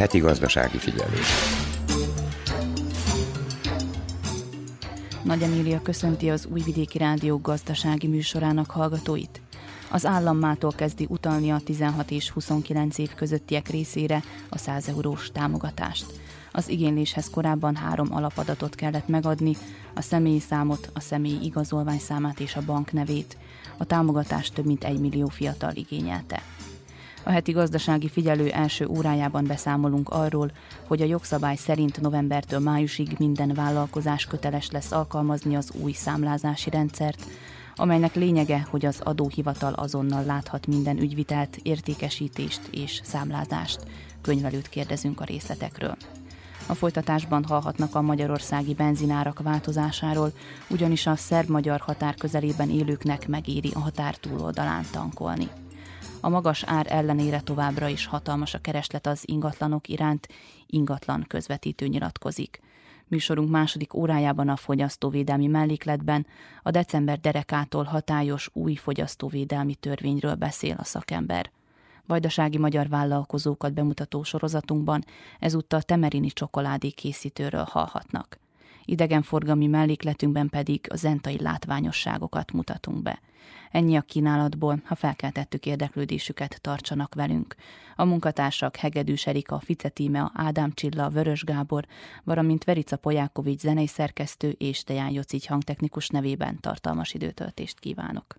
Heti gazdasági figyelés. Nagy Emília köszönti az Újvidéki Rádió gazdasági műsorának hallgatóit. Az állam mától kezdi utalni a 16 és 29 év közöttiek részére a 100 eurós támogatást. Az igényléshez korábban három alapadatot kellett megadni, a személyi számot, a személyi igazolványszámát és a bank nevét. A támogatást több mint egy millió fiatal igényelte. A heti gazdasági figyelő első órájában beszámolunk arról, hogy a jogszabály szerint novembertől májusig minden vállalkozás köteles lesz alkalmazni az új számlázási rendszert, amelynek lényege, hogy az adóhivatal azonnal láthat minden ügyvitelt, értékesítést és számlázást. Könyvelőt kérdezünk a részletekről. A folytatásban hallhatnak a magyarországi benzinárak változásáról, ugyanis a szerb-magyar határ közelében élőknek megéri a határ túloldalán tankolni. A magas ár ellenére továbbra is hatalmas a kereslet az ingatlanok iránt, ingatlan közvetítő nyilatkozik. Műsorunk második órájában a fogyasztóvédelmi mellékletben a december derekától hatályos új fogyasztóvédelmi törvényről beszél a szakember. Vajdasági magyar vállalkozókat bemutató sorozatunkban ezúttal temerini csokoládé készítőről hallhatnak. Idegenforgalmi mellékletünkben pedig a zentai látványosságokat mutatunk be. Ennyi a kínálatból, ha felkeltettük érdeklődésüket, tartsanak velünk. A munkatársak Hegedűs Erika, Fice Tíme, Ádám Csilla, Vörös Gábor, valamint Verica Pojákovics zenei szerkesztő és Deján Jocic hangtechnikus nevében tartalmas időtöltést kívánok.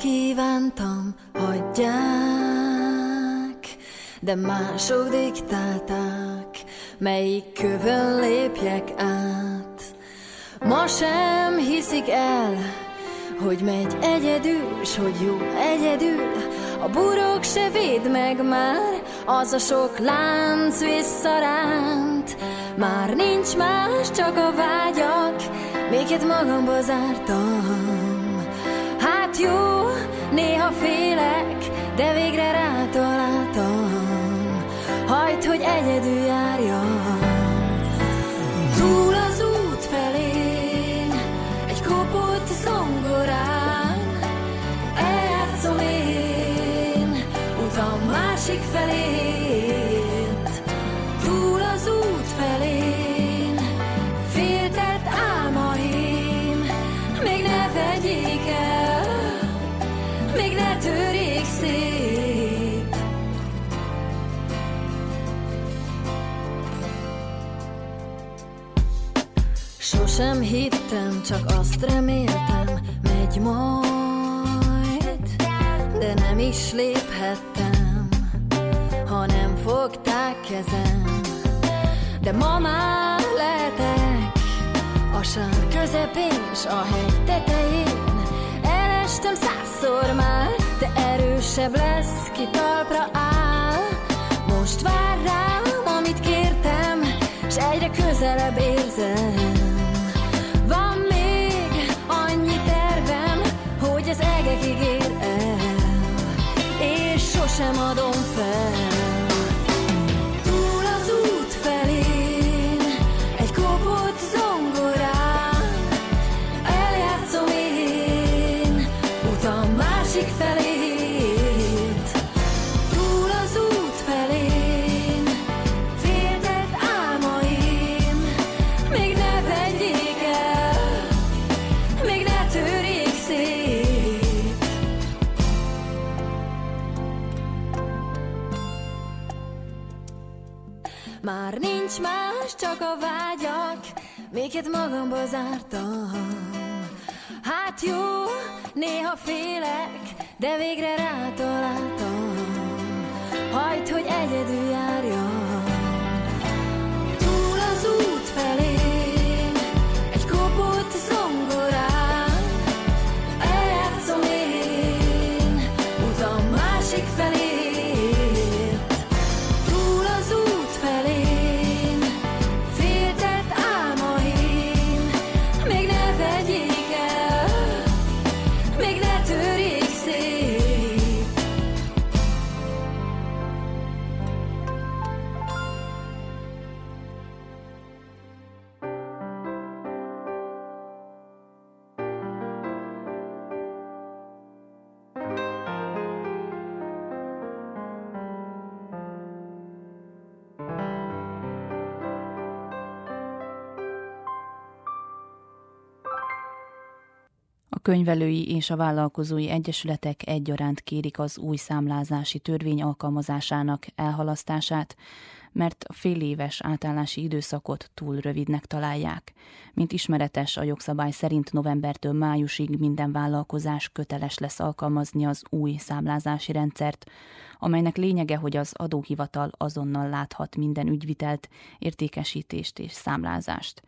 Kívántam, hagyják, de mások diktálták, melyik kövön lépjek át. Ma sem hiszik el, hogy megy egyedül, s hogy jó egyedül, a burok se véd meg már, az a sok lánc visszaránt. Már nincs más, csak a vágyak, miket magamba zártam. Hát jó, néha félek, de végre rátaláltam. Hajt, hogy egyedül járjam. Azt reméltem, megy majd, de nem is léphettem, ha nem fogták kezem. De ma már lehetek a sár közepén, s a hegy tetején, Estem százszor már, de erősebb lesz, ki talpra áll. Most vár rám, amit kértem, s egyre közelebb érzem. Sosem adom csak a vágyak, miket magamba zártam. Hát jó, néha félek, de végre rátaláltam. Hajt, hogy egyedül járjam. Túl az út felé, egy kopott zongorán, könyvelői és a vállalkozói egyesületek egyaránt kérik az új számlázási törvény alkalmazásának elhalasztását, mert a fél éves átállási időszakot túl rövidnek találják. Mint ismeretes, a jogszabály szerint novembertől májusig minden vállalkozás köteles lesz alkalmazni az új számlázási rendszert, amelynek lényege, hogy az adóhivatal azonnal láthat minden ügyvitelt, értékesítést és számlázást.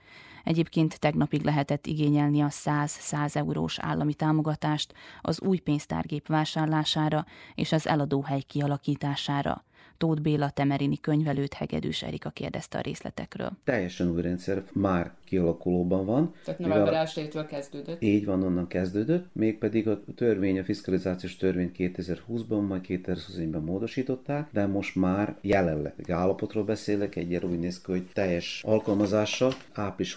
Egyébként tegnapig lehetett igényelni a 100-100 eurós állami támogatást az új pénztárgép vásárlására és az eladóhely kialakítására. Tóth Béla Temerini könyvelőt Hegedűs Erika kérdezte a részletekről. Teljesen új rendszer már kialakulóban van. Tehát november 1 kezdődött. Így van, onnan kezdődött, mégpedig a törvény, a fiskalizációs törvény 2020-ban, majd 2021-ben módosították, de most már jelenleg állapotról beszélek, egyre úgy néz ki, hogy teljes alkalmazása április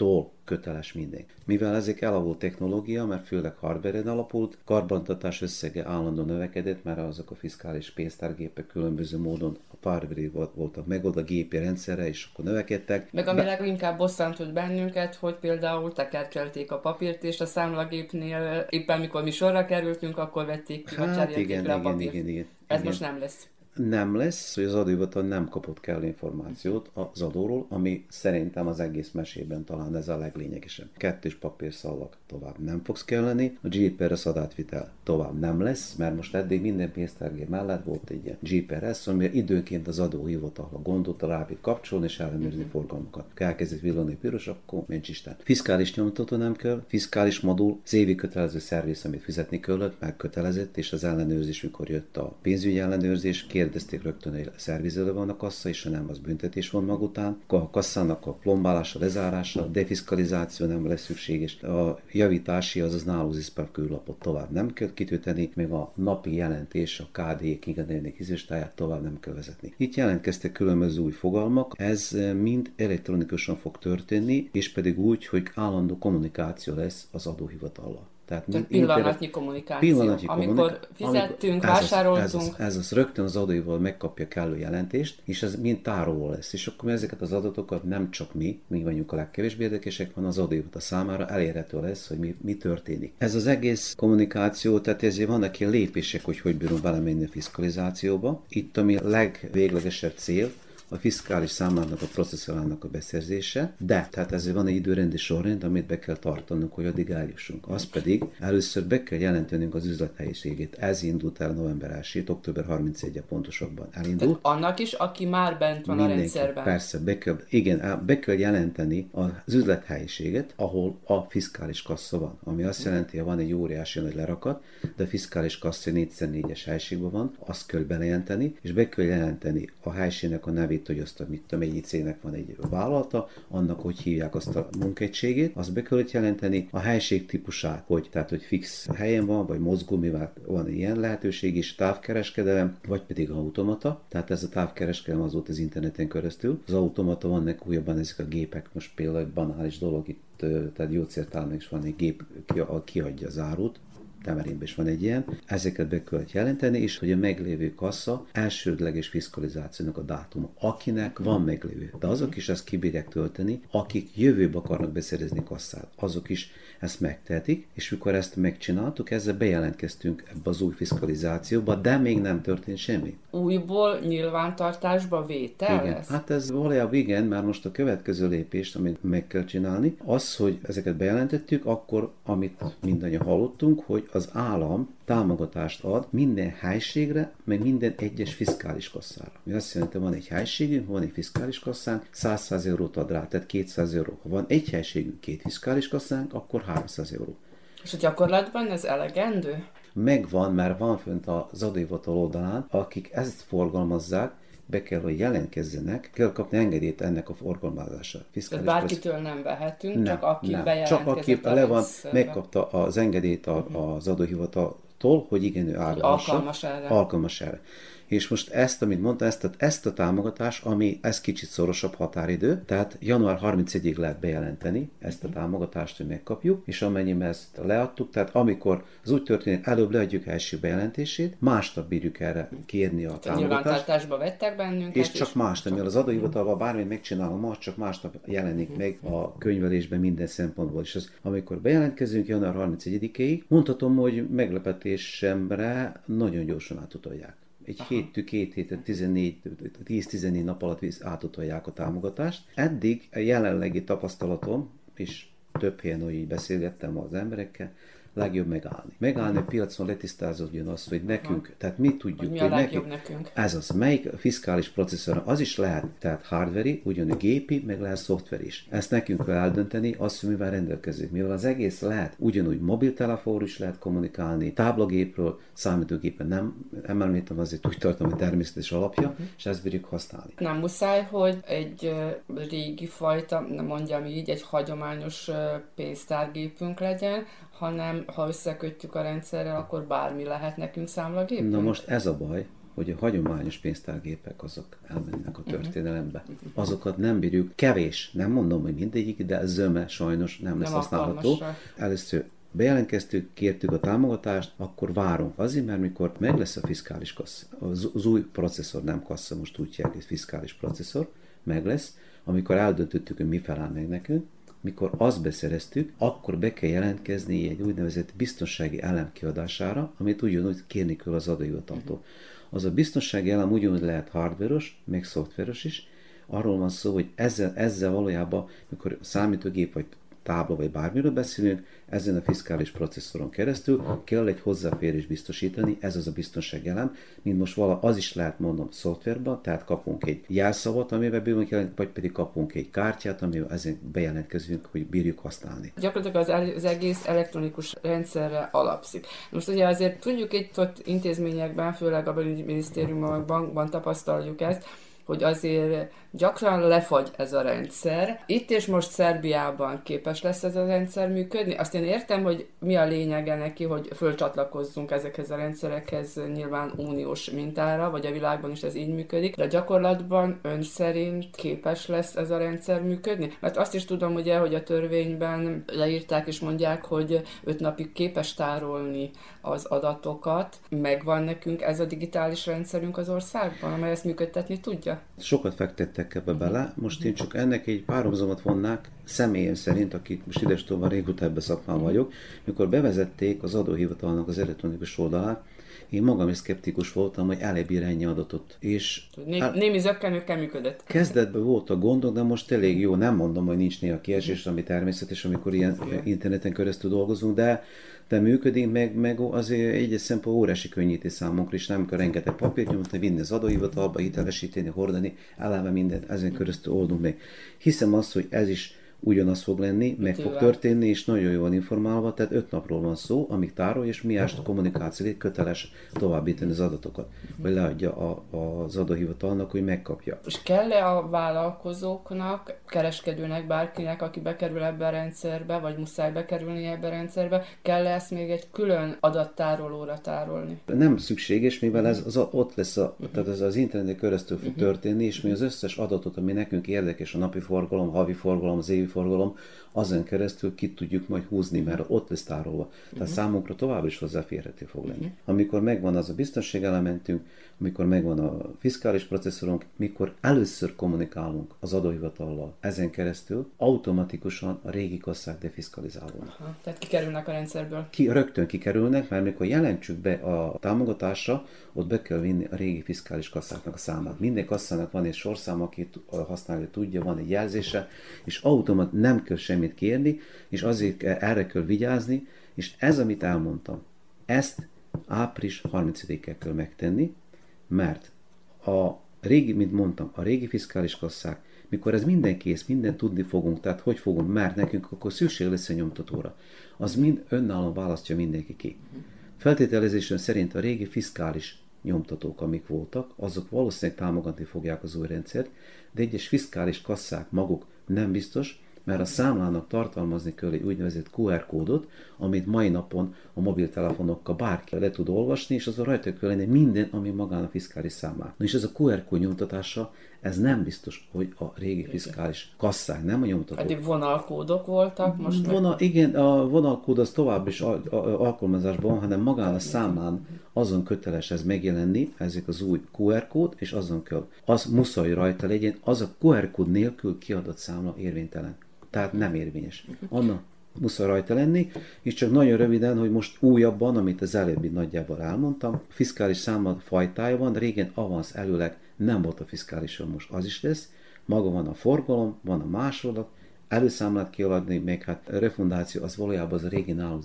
30-ától köteles mindig. Mivel ezek elavult technológia, mert főleg hardware alapult, karbantatás összege állandó növekedett, mert azok a fiskális pénztárgépek különböző módon a hardware voltak megold a gépi rendszerre, és akkor növekedtek. Meg ami Be... leginkább bosszantott bennünket, hogy például tekercselték a papírt, és a számlagépnél éppen mikor mi sorra kerültünk, akkor vették ki, hát, igen, le a papírt. Igen, igen, igen. Ez igen. most nem lesz nem lesz, hogy az adóhivatal nem kapott kell információt az adóról, ami szerintem az egész mesében talán ez a leglényegesebb. Kettős papírszallag tovább nem fogsz kelleni, a GPRS adátvitel tovább nem lesz, mert most eddig minden pénztárgé mellett volt egy ilyen GPRS, ami időnként az adóhivatal a gondot rá kapcsolni és ellenőrizni mm-hmm. forgalmakat. Elkezdett villani piros, akkor mencs Isten. Fiskális nyomtató nem kell, fiskális modul, az évi kötelező szerviz, amit fizetni kellett, megkötelezett, és az ellenőrzés, mikor jött a pénzügyi ellenőrzés, kérdezték rögtön, hogy szervizelő van a kassa, és ha nem, az büntetés van mag után. A kasszának a plombálása, lezárása, defiskalizáció nem lesz szükséges. A javítási, azaz náló küllapot tovább nem kell kitölteni, még a napi jelentés, a KD kigadelnék hizistáját tovább nem kell vezetni. Itt jelentkeztek különböző új fogalmak, ez mind elektronikusan fog történni, és pedig úgy, hogy állandó kommunikáció lesz az adóhivatallal. Tehát, Tehát pillanatnyi kommunikáció. Pillanatnyi amikor kommunik- fizettünk, amikor vásároltunk. Ez az, ez, az, rögtön az adóival megkapja kellő jelentést, és ez mind tároló lesz. És akkor ezeket az adatokat nem csak mi, mi vagyunk a legkevésbé érdekesek, van az a számára elérhető lesz, hogy mi, mi történik. Ez az egész kommunikáció, tehát ezért vannak ilyen lépések, hogy hogy bírunk belemenni a fiskalizációba. Itt ami legvéglegesebb cél, a fiskális számlának a processzorának a beszerzése, de tehát ezért van egy időrendi sorrend, amit be kell tartanunk, hogy addig eljussunk. Az pedig először be kell jelentenünk az üzlethelyiségét. Ez indult el november 1 október 31 pontosabban elindult. Tehát annak is, aki már bent van Mindenki, a rendszerben. Persze, be kell, igen, be kell jelenteni az üzlethelyiséget, ahol a fiskális kassa van. Ami azt jelenti, hogy van egy óriási nagy lerakat, de a fiskális kassa 4x4-es helységben van, azt kell bejelenteni, és be kell jelenteni a helységnek a nevét, hogy azt a mit tudom, egy cégnek van egy vállalata, annak hogy hívják azt a munkaegységét, azt be kellett jelenteni, a helység típusát, hogy tehát, hogy fix helyen van, vagy mozgó, mivel van ilyen lehetőség is, távkereskedelem, vagy pedig automata, tehát ez a távkereskedelem az volt az interneten keresztül. Az automata vannak újabban ezek a gépek, most például egy banális dolog itt, tehát gyógyszertálnak is van egy gép, ki, kiadja az árut, Temerinben is van egy ilyen, ezeket be kellett jelenteni, és hogy a meglévő kassa elsődleges fiskalizációnak a dátuma, akinek van meglévő. De azok is ezt kibírják tölteni, akik jövőbe akarnak beszerezni kasszát, azok is ezt megtehetik, és mikor ezt megcsináltuk, ezzel bejelentkeztünk ebbe az új fiskalizációba, de még nem történt semmi. Újból nyilvántartásba vétel? Igen. Hát ez valójában igen, már most a következő lépést, amit meg kell csinálni, az, hogy ezeket bejelentettük, akkor, amit mindannyian hallottunk, hogy az állam támogatást ad minden helységre, meg minden egyes fiskális kasszára. Mi azt jelenti, van egy helységünk, van egy fiskális kasszánk, 100 eurót ad rá, tehát 200 euró. Ha van egy helységünk, két fiskális kasszánk, akkor 300 euró. És a gyakorlatban ez elegendő? Megvan, mert van fönt az adóhivatal oldalán, akik ezt forgalmazzák, be kell, hogy jelentkezzenek, kell kapni engedélyt ennek a forgalmazásra. Tehát bárkitől nem vehetünk, nem, csak aki nem. Csak aki le van, megkapta az engedélyt a, az adóhivataltól, hogy igen, ő árulhassa. Alkalmas erre. Alkalmas erre. És most ezt, amit mondta, ezt, a, ezt a támogatás, ami ez kicsit szorosabb határidő, tehát január 31-ig lehet bejelenteni ezt a támogatást, hogy megkapjuk, és amennyiben ezt leadtuk, tehát amikor az úgy történik, előbb leadjuk első bejelentését, másnap bírjuk erre kérni a támogatást. Nyilvántartásba vettek bennünket. És csak másnap, mivel az adóhivatalban bármit megcsinálom, most csak másnap jelenik meg a könyvelésben minden szempontból. És az, amikor bejelentkezünk január 31-ig, mondhatom, hogy meglepetésemre nagyon gyorsan átutolják. Egy Aha. héttű, két hétet, 14, 10-14 nap alatt átutolják a támogatást. Eddig a jelenlegi tapasztalatom, és több helyen úgy beszélgettem az emberekkel, legjobb megállni. Megállni a piacon letisztázódjon az, hogy nekünk, tehát mi tudjuk, hogy, mi a hogy nekünk, nekünk. Ez az, melyik fiskális processzor, az is lehet, tehát hardveri, ugyanúgy gépi, meg lehet szoftver is. Ezt nekünk kell eldönteni, azt, hogy mivel rendelkezünk. Mivel az egész lehet, ugyanúgy mobiltelefonról is lehet kommunikálni, táblagépről, számítógépen nem említem, azért úgy tartom, hogy természetes alapja, uh-huh. és ezt bírjuk használni. Nem muszáj, hogy egy régi fajta, nem mondjam így, egy hagyományos pénztárgépünk legyen, hanem ha összekötjük a rendszerrel, akkor bármi lehet nekünk számlagép. Na most ez a baj, hogy a hagyományos pénztárgépek azok elmennek a történelembe. Azokat nem bírjuk, kevés, nem mondom, hogy mindegyik, de zöme sajnos nem lesz nem használható. Először bejelentkeztük, kértük a támogatást, akkor várunk. Azért, mert mikor meg lesz a fiskális kassz, az, az új processzor, nem kassa, most úgy hívják, fiskális processzor, meg lesz, amikor eldöntöttük, hogy mi felel meg nekünk, mikor azt beszereztük, akkor be kell jelentkezni egy úgynevezett biztonsági elem kiadására, amit ugyanúgy kérni kell az adóhivataltól. Az a biztonsági elem ugyanúgy lehet hardveros, meg szoftveros is, arról van szó, hogy ezzel, ezzel valójában, mikor számítógép vagy tábla vagy bármiről beszélünk, ezen a fiskális processzoron keresztül kell egy hozzáférés biztosítani, ez az a biztonság elem, mint most vala, az is lehet mondom szoftverben, tehát kapunk egy jelszavat, amivel bírunk jelent, vagy pedig kapunk egy kártyát, amivel ezen bejelentkezünk, hogy bírjuk használni. Gyakorlatilag az, az egész elektronikus rendszerre alapszik. Most ugye azért tudjuk itt ott intézményekben, főleg a belügyminisztériumban, bankban tapasztaljuk ezt, hogy azért gyakran lefagy ez a rendszer. Itt és most Szerbiában képes lesz ez a rendszer működni. Azt én értem, hogy mi a lényege neki, hogy fölcsatlakozzunk ezekhez a rendszerekhez nyilván uniós mintára, vagy a világban is ez így működik, de gyakorlatban ön szerint képes lesz ez a rendszer működni? Mert azt is tudom ugye, hogy a törvényben leírták és mondják, hogy öt napig képes tárolni az adatokat. Megvan nekünk ez a digitális rendszerünk az országban, amely ezt működtetni tudja? Sokat fektettek ebbe bele, most én csak ennek egy párhuzamot vonnák, személyem szerint, akik most ides régóta ebbe szakmán vagyok, mikor bevezették az adóhivatalnak az elektronikus oldalát, én magam is szkeptikus voltam, hogy elébír ennyi adatot. És Né- hát, némi zökkenőkkel működött. Kezdetben volt a gondok, de most elég jó. Nem mondom, hogy nincs néha kiesés, ami természetes, amikor ilyen interneten keresztül dolgozunk, de de működik, meg, meg azért egy szempont órási könnyítés számunkra is, nem kell rengeteg papírt nyomni, vinni az adóhivatalba, hitelesíteni, hordani, eleve mindent ezen keresztül oldunk meg. Hiszem azt, hogy ez is ugyanaz fog lenni, meg fog történni, és nagyon jól informálva, tehát öt napról van szó, amíg tárol, és mi a kommunikációt köteles továbbítani az adatokat, vagy leadja a, az adóhivatalnak, hogy megkapja. És kell-e a vállalkozóknak, kereskedőnek, bárkinek, aki bekerül ebbe a rendszerbe, vagy muszáj bekerülni ebbe a rendszerbe, kell -e ezt még egy külön adattárolóra tárolni? Nem szükséges, mivel ez az, ott lesz, a, tehát ez az internet keresztül fog történni, és mi az összes adatot, ami nekünk érdekes, a napi forgalom, havi forgalom, az évi forgalom, azon keresztül ki tudjuk majd húzni, mert ott lesz tárolva. Tehát uh-huh. számunkra tovább is hozzáférhető fog lenni. Uh-huh. Amikor megvan az a biztonságelementünk, amikor megvan a fiskális processzorunk, mikor először kommunikálunk az adóhivatallal ezen keresztül, automatikusan a régi kasszák defiskalizálódnak. Aha, tehát kikerülnek a rendszerből. Ki, rögtön kikerülnek, mert mikor jelentsük be a támogatásra, ott be kell vinni a régi fiskális kasszáknak a számát. Minden kasszának van egy sorszám, aki használja, tudja, van egy jelzése, és automat nem kell semmit kérni, és azért erre kell vigyázni, és ez, amit elmondtam, ezt április 30-ig kell megtenni, mert a régi, mint mondtam, a régi fiskális kasszák, mikor ez minden kész, minden tudni fogunk, tehát hogy fogunk, mert nekünk akkor szükség lesz a nyomtatóra, az mind önállóan választja mindenki ki. Feltételezésen szerint a régi fiskális nyomtatók, amik voltak, azok valószínűleg támogatni fogják az új rendszert, de egyes fiskális kasszák maguk nem biztos, mert a számlának tartalmazni kell egy úgynevezett QR kódot, amit mai napon a mobiltelefonokkal bárki le tud olvasni, és azon rajta kell lenni minden, ami magán a fiskális számlán. Na és ez a QR kód nyomtatása, ez nem biztos, hogy a régi fiskális kasszák, nem a nyomtató. Eddig vonalkódok voltak, most Vonal, meg... Igen, a vonalkód az tovább is al- alkalmazásban, hanem magán a számlán azon köteles ez megjelenni, ezek az új QR kód, és azon kell, az muszáj rajta legyen, az a QR kód nélkül kiadott számla érvénytelen. Tehát nem érvényes. Anna muszáj rajta lenni, és csak nagyon röviden, hogy most újabban, amit az előbbi nagyjából elmondtam, fiskális számla fajtája van, régen avans előleg nem volt a fiskálisan, most az is lesz. Maga van a forgalom, van a másolat, előszámlát kiadni, még hát a refundáció az valójában az a régi nálunk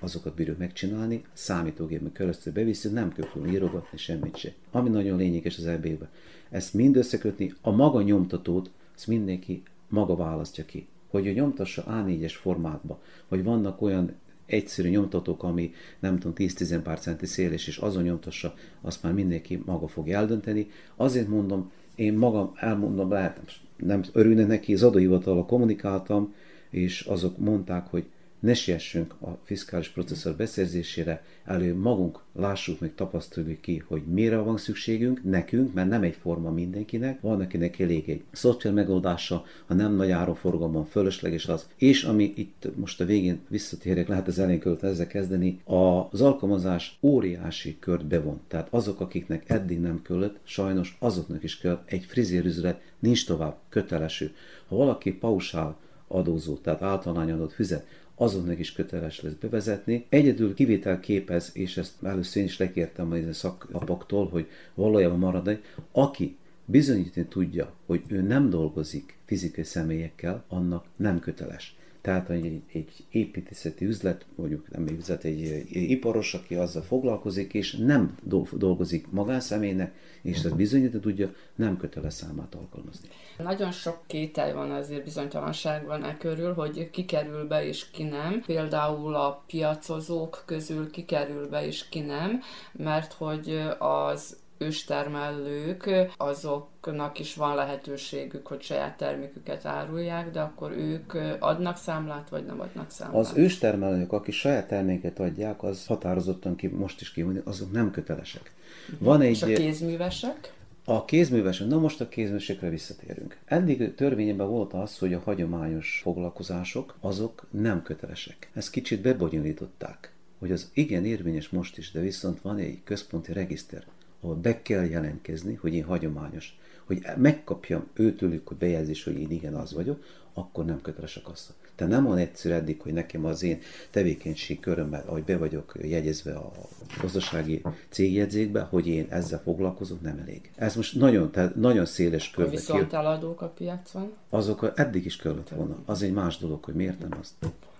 azokat bírjuk megcsinálni, számítógépen keresztül bevisszük, nem kell írogatni semmit se. Ami nagyon lényeges az ebébe. Ezt mind összekötni, a maga nyomtatót, azt mindenki maga választja ki. Hogy ő nyomtassa A4-es formátba, hogy vannak olyan egyszerű nyomtatók, ami nem tudom 10-10 pár centi széles, és azon nyomtassa, azt már mindenki maga fogja eldönteni. Azért mondom, én magam elmondom, lehet, nem örülne neki, az adóhivatalra kommunikáltam, és azok mondták, hogy ne siessünk a fiskális processzor beszerzésére, elő magunk lássuk meg, tapasztaljuk ki, hogy mire van szükségünk, nekünk, mert nem egyforma mindenkinek, van akinek elég egy szoftver megoldása, ha nem nagy áruforgalomban fölösleges az, és ami itt most a végén visszatérek, lehet az elején kellett ezzel kezdeni, az alkalmazás óriási kört bevon. Tehát azok, akiknek eddig nem kellett, sajnos azoknak is kell egy frizérüzlet, nincs tovább köteleső. Ha valaki pausál adózó, tehát általányadót fizet, azonnak is köteles lesz bevezetni. Egyedül kivétel képez, és ezt először én is lekértem a szakapaktól, hogy valójában maradni, aki bizonyítani tudja, hogy ő nem dolgozik fizikai személyekkel, annak nem köteles. Tehát egy, egy építészeti üzlet, mondjuk nem egy üzlet, egy, iparos, aki azzal foglalkozik, és nem dolgozik magánszemélynek, és ezt bizonyítani tudja, nem kötele számát alkalmazni. Nagyon sok kétel van azért bizonytalanság van e körül, hogy ki kerül be és ki nem. Például a piacozók közül ki kerül be és ki nem, mert hogy az őstermelők, azoknak is van lehetőségük, hogy saját terméküket árulják, de akkor ők adnak számlát, vagy nem adnak számlát? Az őstermelők, akik saját terméket adják, az határozottan ki, most is kimondni, azok nem kötelesek. Van egy... És a kézművesek? A kézművesek, na most a kézművesekre visszatérünk. Eddig törvényben volt az, hogy a hagyományos foglalkozások, azok nem kötelesek. Ezt kicsit bebonyolították hogy az igen érvényes most is, de viszont van egy központi regiszter, ahol be kell jelentkezni, hogy én hagyományos, hogy megkapjam őtőlük a bejegyzés, hogy én igen az vagyok, akkor nem köteles a kassa. Tehát nem van egyszerű eddig, hogy nekem az én tevékenység körömmel, ahogy be vagyok jegyezve a gazdasági cégjegyzékbe, hogy én ezzel foglalkozok, nem elég. Ez most nagyon, tehát nagyon széles körbe. Viszont eladók a piacon? Azok eddig is kellett volna. Az egy más dolog, hogy miért nem azt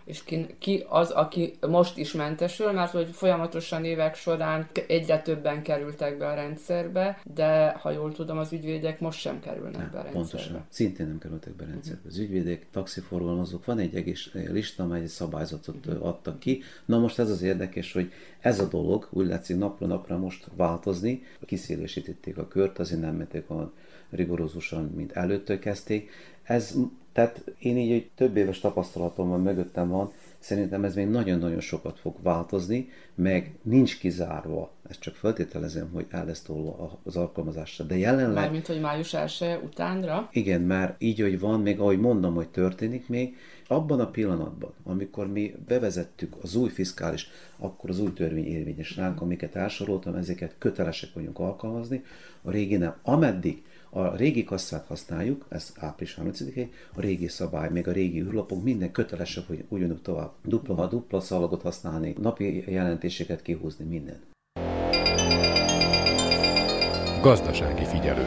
és ki, ki az, aki most is mentesül, mert hogy folyamatosan évek során egyre többen kerültek be a rendszerbe, de ha jól tudom, az ügyvédek most sem kerülnek nem, be a rendszerbe. Pontosan. Szintén nem kerültek be a rendszerbe. Az ügyvédek, taxiforgalmazók, van egy egész lista, amely egy szabályzatot adtak ki. Na most ez az érdekes, hogy ez a dolog úgy látszik napra napra most változni. Kiszélesítették a kört, azért nem mentek a rigorózusan, mint előttől kezdték. Ez tehát én így egy több éves tapasztalatom van, mögöttem van, szerintem ez még nagyon-nagyon sokat fog változni, meg nincs kizárva, ezt csak feltételezem, hogy el lesz tolva az alkalmazásra, de jelenleg... Mármint, hogy május 1 utánra? Igen, már így, hogy van, még ahogy mondom, hogy történik még, abban a pillanatban, amikor mi bevezettük az új fiskális, akkor az új törvény érvényes ránk, amiket elsoroltam, ezeket kötelesek vagyunk alkalmazni, a régi nem. Ameddig a régi kasszát használjuk, ez április 30 a régi szabály, még a régi űrlapok, minden kötelesek, hogy ugyanúgy tovább dupla, ha dupla szalagot használni, napi jelentéseket kihúzni, minden. Gazdasági figyelő.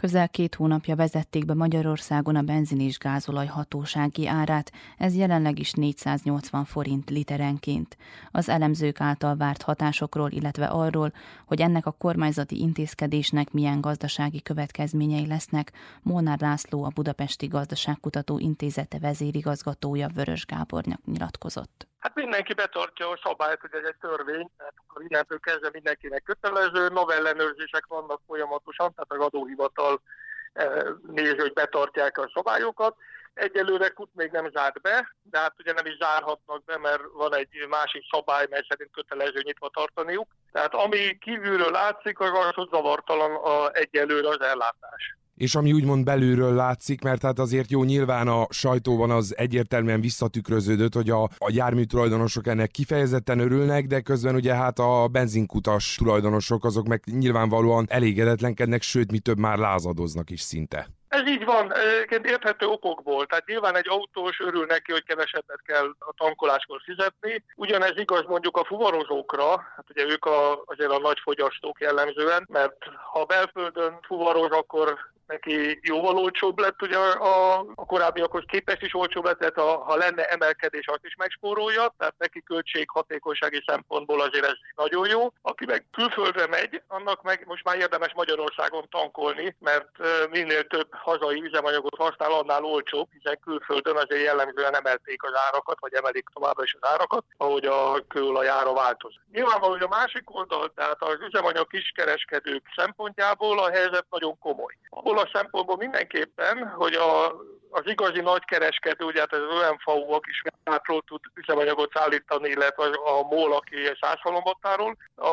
Közel két hónapja vezették be Magyarországon a benzin és gázolaj hatósági árát, ez jelenleg is 480 forint literenként. Az elemzők által várt hatásokról, illetve arról, hogy ennek a kormányzati intézkedésnek milyen gazdasági következményei lesznek, Molnár László a Budapesti Gazdaságkutató Intézete vezérigazgatója Vörös Gábornak nyilatkozott. Hát mindenki betartja a szabályt, hogy ez egy törvény, tehát akkor innentől kezdve mindenkinek kötelező, novellenőrzések vannak folyamatosan, tehát a adóhivatal nézi, hogy betartják a szabályokat. Egyelőre kut még nem zárt be, de hát ugye nem is zárhatnak be, mert van egy másik szabály, mely szerint kötelező nyitva tartaniuk. Tehát ami kívülről látszik, az az, zavartalan a, egyelőre az ellátás és ami úgymond belülről látszik, mert hát azért jó, nyilván a sajtóban az egyértelműen visszatükröződött, hogy a, a jármű tulajdonosok ennek kifejezetten örülnek, de közben ugye hát a benzinkutas tulajdonosok azok meg nyilvánvalóan elégedetlenkednek, sőt, mi több már lázadoznak is szinte. Ez így van, egyébként érthető okokból. Tehát nyilván egy autós örül neki, hogy kevesebbet kell a tankoláskor fizetni. Ugyanez igaz mondjuk a fuvarozókra, hát ugye ők a, azért a nagy fogyasztók jellemzően, mert ha belföldön fuvaroz, akkor neki jóval olcsóbb lett, ugye a, a korábbiakhoz képest is olcsóbb lett, tehát ha, ha lenne emelkedés, azt is megspórolja, tehát neki költséghatékonysági szempontból azért ez nagyon jó. Aki meg külföldre megy, annak meg most már érdemes Magyarországon tankolni, mert minél több hazai üzemanyagot használ, annál olcsóbb, hiszen külföldön azért jellemzően emelték az árakat, vagy emelik továbbra is az árakat, ahogy a kőolaj ára változik. Nyilvánvaló, hogy a másik oldal, tehát az üzemanyag kiskereskedők szempontjából a helyzet nagyon komoly. Ahol abból a szempontból mindenképpen, hogy a, az igazi nagykereskedő, ugye hát az ÖMFAU, is átról tud üzemanyagot szállítani, illetve a MOL, aki százhalombattáról. A,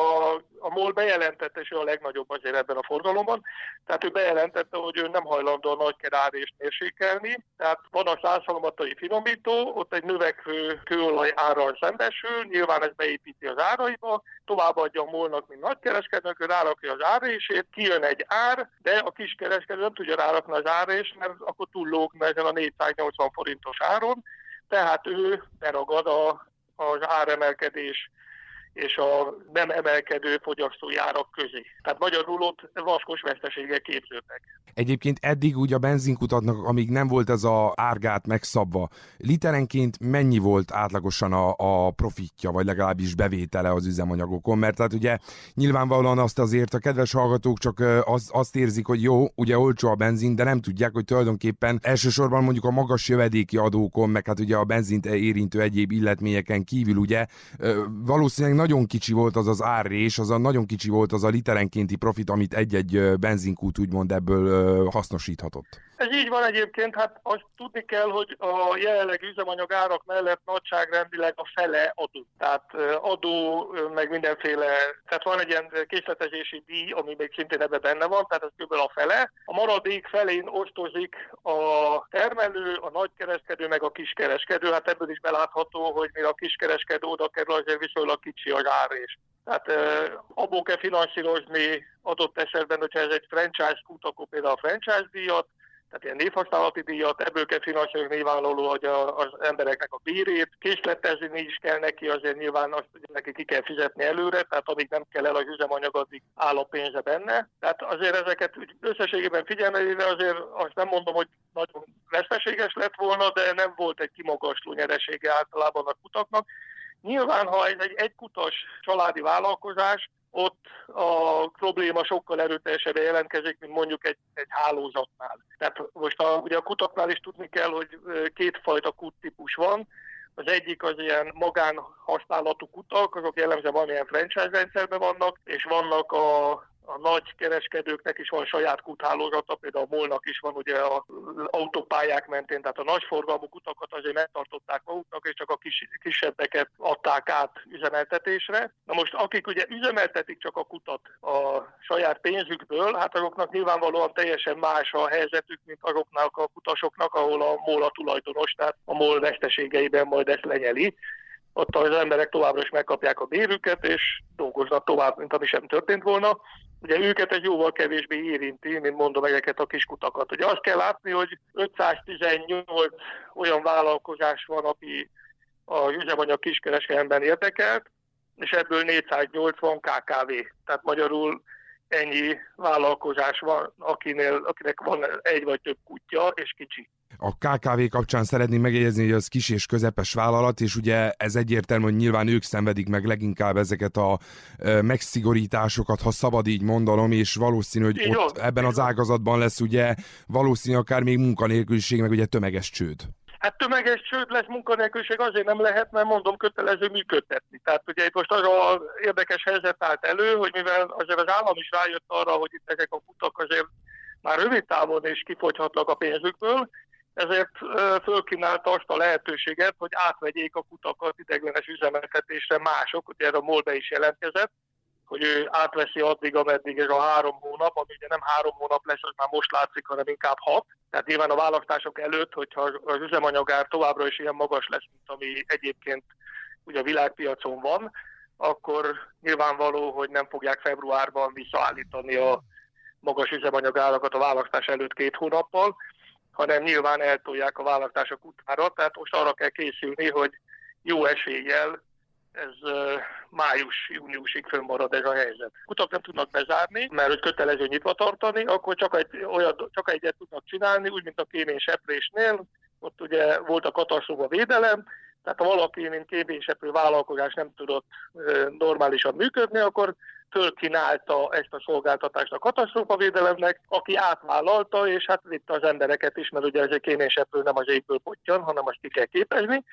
a MOL bejelentette, és ő a legnagyobb azért ebben a forgalomban, tehát ő bejelentette, hogy ő nem hajlandó a nagy kerárést mérsékelni, tehát van a százhalombattai finomító, ott egy növekvő kőolaj árral szembesül, nyilván ez beépíti az áraiba, továbbadja a molnak, mint nagykereskedők, ő rárakja az árését, kijön egy ár, de a kiskereskedő nem tudja rárakni az árést, mert akkor túllóg ezen a 480 forintos áron, tehát ő beragad a, az áremelkedés és a nem emelkedő fogyasztói árak közé. Tehát magyarul ott vaskos veszteségek képződnek. Egyébként eddig úgy a benzinkutatnak, amíg nem volt ez a árgát megszabva, literenként mennyi volt átlagosan a, a profitja, vagy legalábbis bevétele az üzemanyagokon? Mert tehát ugye nyilvánvalóan azt azért a kedves hallgatók csak az, azt érzik, hogy jó, ugye olcsó a benzin, de nem tudják, hogy tulajdonképpen elsősorban mondjuk a magas jövedéki adókon, meg hát ugye a benzint érintő egyéb illetményeken kívül ugye valószínűleg nagyon kicsi volt az az árrés, az a nagyon kicsi volt az a literenkénti profit, amit egy-egy benzinkút úgymond ebből hasznosíthatott. Ez így van egyébként, hát azt tudni kell, hogy a jelenleg üzemanyag árak mellett nagyságrendileg a fele adó. Tehát adó, meg mindenféle, tehát van egy ilyen készletezési díj, ami még szintén ebben benne van, tehát ez kb. a fele. A maradék felén osztozik a termelő, a nagykereskedő, meg a kiskereskedő. Hát ebből is belátható, hogy mire a kiskereskedő oda kerül, azért viszonylag kicsi az árés. Tehát abból kell finanszírozni adott esetben, hogyha ez egy franchise kút, akkor például a franchise díjat, tehát ilyen névhasználati díjat, ebből kell finanszírozni nyilvánvaló, hogy a, az embereknek a bírét, készletezni is kell neki, azért nyilván azt hogy neki ki kell fizetni előre, tehát amíg nem kell el az üzemanyag, addig áll a pénze benne. Tehát azért ezeket összességében figyelmezve azért azt nem mondom, hogy nagyon veszteséges lett volna, de nem volt egy kimagasló nyeresége általában a kutaknak. Nyilván, ha ez egy egykutas családi vállalkozás, ott a probléma sokkal erőteljesebben jelentkezik, mint mondjuk egy, egy hálózatnál. Tehát most a, ugye a kutaknál is tudni kell, hogy kétfajta kuttípus van. Az egyik az ilyen magánhasználatú kutak, azok jellemzően valamilyen franchise rendszerben vannak, és vannak a a nagy kereskedőknek is van saját kuthálózata, például a Molnak is van ugye az autópályák mentén, tehát a nagyforgalmú kutakat azért megtartották maguknak, és csak a kis, kisebbeket adták át üzemeltetésre. Na most akik ugye üzemeltetik csak a kutat a saját pénzükből, hát azoknak nyilvánvalóan teljesen más a helyzetük, mint azoknak a kutasoknak, ahol a MOL a tulajdonos, tehát a MOL veszteségeiben majd ezt lenyeli ott az emberek továbbra is megkapják a bérüket, és dolgoznak tovább, mint ami sem történt volna. Ugye őket egy jóval kevésbé érinti, mint mondom ezeket a kiskutakat. Ugye azt kell látni, hogy 518 olyan vállalkozás van, aki a üzemanyag kiskereskedelemben érdekelt, és ebből 480 KKV. Tehát magyarul ennyi vállalkozás van, akinél, akinek van egy vagy több kutya, és kicsi. A KKV kapcsán szeretném megjegyezni, hogy az kis és közepes vállalat, és ugye ez egyértelmű, hogy nyilván ők szenvedik meg leginkább ezeket a megszigorításokat, ha szabad így mondanom, és valószínű, hogy ott ebben az ágazatban lesz ugye valószínű akár még munkanélküliség, meg ugye tömeges csőd. Hát tömeges csőd lesz, munkanélküliség azért nem lehet, mert mondom, kötelező működtetni. Tehát ugye itt most az a érdekes helyzet állt elő, hogy mivel azért az állam is rájött arra, hogy itt ezek a kutak azért már rövid távon is kifogyhatnak a pénzükből, ezért fölkínálta azt a lehetőséget, hogy átvegyék a kutakat ideglenes üzemeltetésre mások, ugye erre a Molbe is jelentkezett, hogy ő átveszi addig, ameddig ez a három hónap, ami ugye nem három hónap lesz, az már most látszik, hanem inkább hat. Tehát nyilván a választások előtt, hogyha az üzemanyagár továbbra is ilyen magas lesz, mint ami egyébként ugye a világpiacon van, akkor nyilvánvaló, hogy nem fogják februárban visszaállítani a magas üzemanyagárakat a választás előtt két hónappal, hanem nyilván eltolják a választások utára, tehát most arra kell készülni, hogy jó eséllyel ez május-júniusig fönnmarad ez a helyzet. Kutak nem tudnak bezárni, mert hogy kötelező nyitva tartani, akkor csak, egy, olyan, csak egyet tudnak csinálni, úgy, mint a kémény seprésnél, ott ugye volt a katasztrófa védelem, tehát ha valaki, mint kéményseprő vállalkozás nem tudott normálisan működni, akkor fölkínálta ezt a szolgáltatást a katasztrófavédelemnek, aki átvállalta, és hát vitte az embereket is, mert ugye ez egy kéményseprő nem az égből potyan, hanem azt ki kell képezni,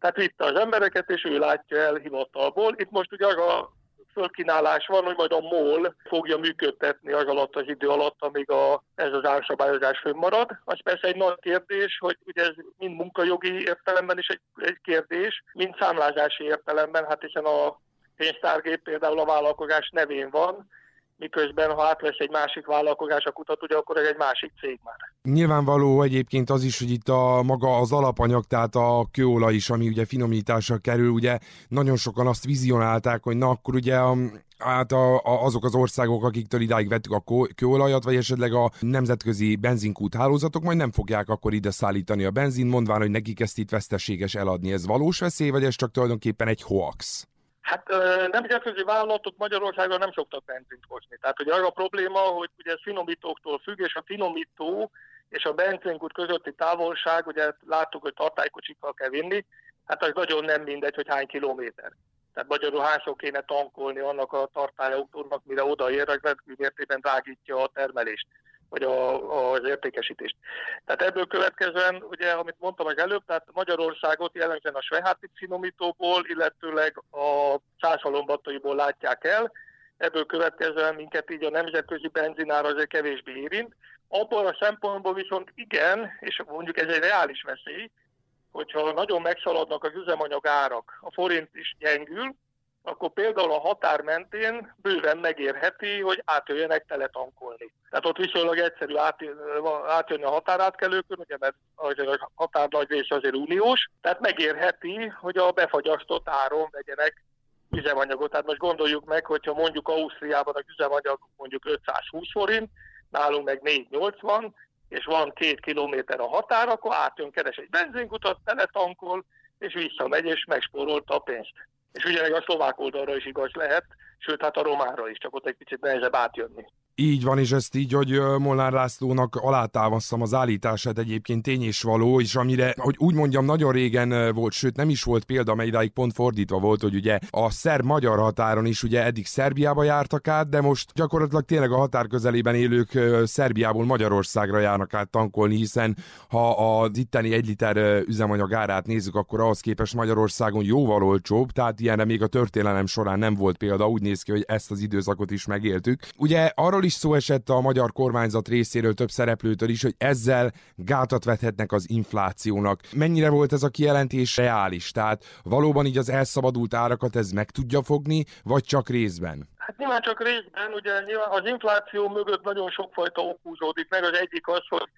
tehát vitte az embereket, és ő látja el hivatalból. Itt most ugye az a fölkínálás van, hogy majd a MOL fogja működtetni az alatt az idő alatt, amíg a, ez az árszabályozás fönnmarad. Az persze egy nagy kérdés, hogy ugye ez mind munkajogi értelemben is egy, egy kérdés, mind számlázási értelemben, hát hiszen a pénztárgép például a vállalkozás nevén van, miközben ha átvesz egy másik vállalkozás a kutat, ugye akkor ez egy másik cég már. Nyilvánvaló egyébként az is, hogy itt a maga az alapanyag, tehát a kőolaj is, ami ugye finomításra kerül, ugye nagyon sokan azt vizionálták, hogy na akkor ugye a, hát a, a, azok az országok, akiktől idáig vettük a kőolajat, vagy esetleg a nemzetközi benzinkút hálózatok majd nem fogják akkor ide szállítani a benzin, mondván, hogy nekik ezt itt veszteséges eladni. Ez valós veszély, vagy ez csak tulajdonképpen egy hoax? Hát nemzetközi vállalatok Magyarországon nem szoktak benzint hozni. Tehát ugye az a probléma, hogy ugye ez finomítóktól függ, és a finomító és a benzinkút közötti távolság, ugye láttuk, hogy tartálykocsikkal kell vinni, hát az nagyon nem mindegy, hogy hány kilométer. Tehát magyarul hányszor kéne tankolni annak a tartályautónak, mire odaér, az mértékben drágítja a termelést vagy a, az értékesítést. Tehát ebből következően, ugye, amit mondtam az előbb, tehát Magyarországot jellemzően a Sveháti finomítóból, illetőleg a százhalombattaiból látják el, ebből következően minket így a nemzetközi benzinár azért kevésbé érint. Abban a szempontból viszont igen, és mondjuk ez egy reális veszély, hogyha nagyon megszaladnak az üzemanyag árak, a forint is gyengül, akkor például a határ mentén bőven megérheti, hogy átjöjjenek teletankolni. Tehát ott viszonylag egyszerű átjönni a határátkelőkön, ugye mert a határ nagy része azért uniós, tehát megérheti, hogy a befagyasztott áron vegyenek üzemanyagot. Tehát most gondoljuk meg, hogyha mondjuk Ausztriában a üzemanyag mondjuk 520 forint, nálunk meg 480, és van két kilométer a határ, akkor átjön, keres egy benzinkutat, teletankol, és visszamegy, és megspórolta a pénzt. És ugyanek a szlovák oldalra is igaz lehet, sőt, hát a romára is, csak ott egy picit nehezebb átjönni. Így van, és ezt így, hogy Molnár Lászlónak alátámasztam az állítását egyébként tény és való, és amire, hogy úgy mondjam, nagyon régen volt, sőt nem is volt példa, mely idáig pont fordítva volt, hogy ugye a szerb-magyar határon is ugye eddig Szerbiába jártak át, de most gyakorlatilag tényleg a határ közelében élők Szerbiából Magyarországra járnak át tankolni, hiszen ha az itteni egy liter üzemanyag árát nézzük, akkor ahhoz képest Magyarországon jóval olcsóbb, tehát ilyenre még a történelem során nem volt példa, úgy néz ki, hogy ezt az időszakot is megéltük. Ugye arról arról is szó esett a magyar kormányzat részéről több szereplőtől is, hogy ezzel gátat vethetnek az inflációnak. Mennyire volt ez a kijelentés reális? Tehát valóban így az elszabadult árakat ez meg tudja fogni, vagy csak részben? Hát nyilván csak részben, ugye nyilván az infláció mögött nagyon sokfajta okúzódik meg. Az egyik az, hogy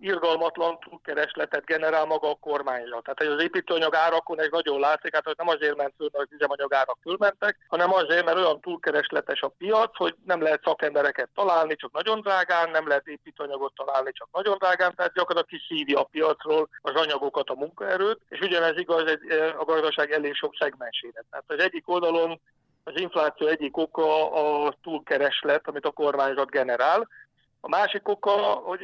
irgalmatlan túlkeresletet generál maga a kormányzat. Tehát az építőanyag árakon egy nagyon látszik, hát hogy nem azért ment föl, mert az üzemanyag árak fölmentek, hanem azért, mert olyan túlkeresletes a piac, hogy nem lehet szakembereket találni, csak nagyon drágán, nem lehet építőanyagot találni, csak nagyon drágán, tehát gyakorlatilag kiszívja a piacról az anyagokat, a munkaerőt, és ugyanez igaz egy, a gazdaság elég sok szegmensére. Tehát az egyik oldalon az infláció egyik oka a túlkereslet, amit a kormányzat generál, a másik oka, hogy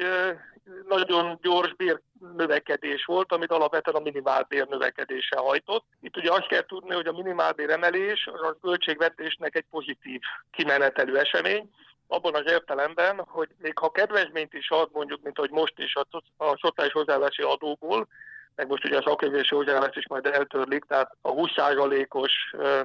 nagyon gyors bér növekedés volt, amit alapvetően a minimálbér növekedése hajtott. Itt ugye azt kell tudni, hogy a minimálbér emelés az a költségvetésnek egy pozitív kimenetelő esemény, abban az értelemben, hogy még ha kedvezményt is ad, mondjuk, mint hogy most is a, a szociális hozzáállási adóból, meg most ugye a szakképzési hozzáállás is majd eltörlik, tehát a 20%-os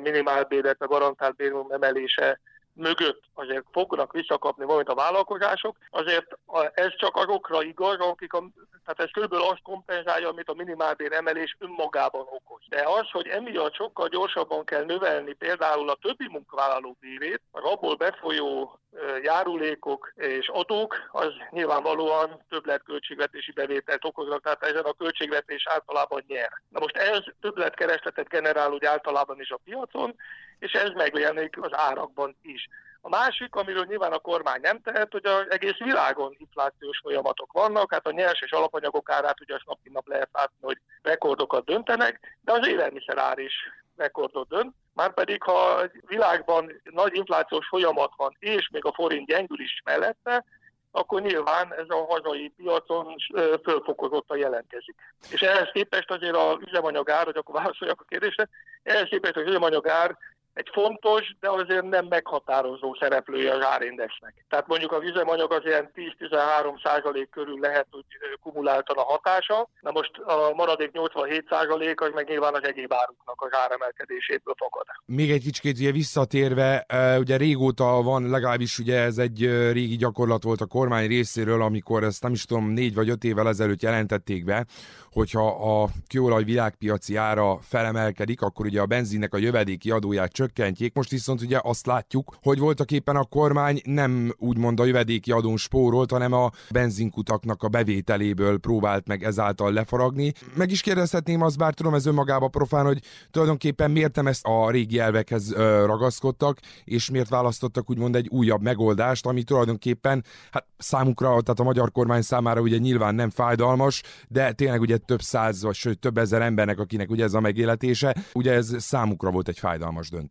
minimálbéret, a garantált bérmum emelése mögött azért fognak visszakapni valamit a vállalkozások, azért ez csak azokra igaz, akik a, tehát ez körülbelül azt kompenzálja, amit a minimálbér emelés önmagában okoz. De az, hogy emiatt sokkal gyorsabban kell növelni például a többi munkavállaló bérét, az abból befolyó járulékok és adók, az nyilvánvalóan többletköltségvetési bevételt okoznak, tehát ezen a költségvetés általában nyer. Na most ez többletkeresletet generál úgy általában is a piacon, és ez megjelenik az árakban is. A másik, amiről nyilván a kormány nem tehet, hogy az egész világon inflációs folyamatok vannak, hát a nyers és alapanyagok árát ugye azt nap nap lehet látni, hogy rekordokat döntenek, de az élelmiszer ár is rekordot dönt. Márpedig, ha a világban nagy inflációs folyamat van, és még a forint gyengül is mellette, akkor nyilván ez a hazai piacon fölfokozottan jelentkezik. És ehhez képest azért az üzemanyagár, hogy akkor válaszoljak a kérdésre, ehhez képest az üzemanyagár egy fontos, de azért nem meghatározó szereplője az árindexnek. Tehát mondjuk a üzemanyag az ilyen 10-13 százalék körül lehet, hogy kumuláltan a hatása, na most a maradék 87 százalék az meg nyilván az egyéb áruknak az áremelkedéséből fakad. Még egy kicsit ugye visszatérve, ugye régóta van, legalábbis ugye ez egy régi gyakorlat volt a kormány részéről, amikor ezt nem is tudom, négy vagy öt évvel ezelőtt jelentették be, hogyha a kőolaj világpiaci ára felemelkedik, akkor ugye a benzinnek a jövedéki adóját csökkentjék. Most viszont ugye azt látjuk, hogy voltak éppen a kormány nem úgymond a jövedéki adón spórolt, hanem a benzinkutaknak a bevételéből próbált meg ezáltal lefaragni. Meg is kérdezhetném azt, bár tudom ez önmagában profán, hogy tulajdonképpen miért nem ezt a régi elvekhez ragaszkodtak, és miért választottak úgymond egy újabb megoldást, ami tulajdonképpen hát számukra, tehát a magyar kormány számára ugye nyilván nem fájdalmas, de tényleg ugye több száz, vagy sőt több ezer embernek, akinek ugye ez a megéletése, ugye ez számukra volt egy fájdalmas döntés.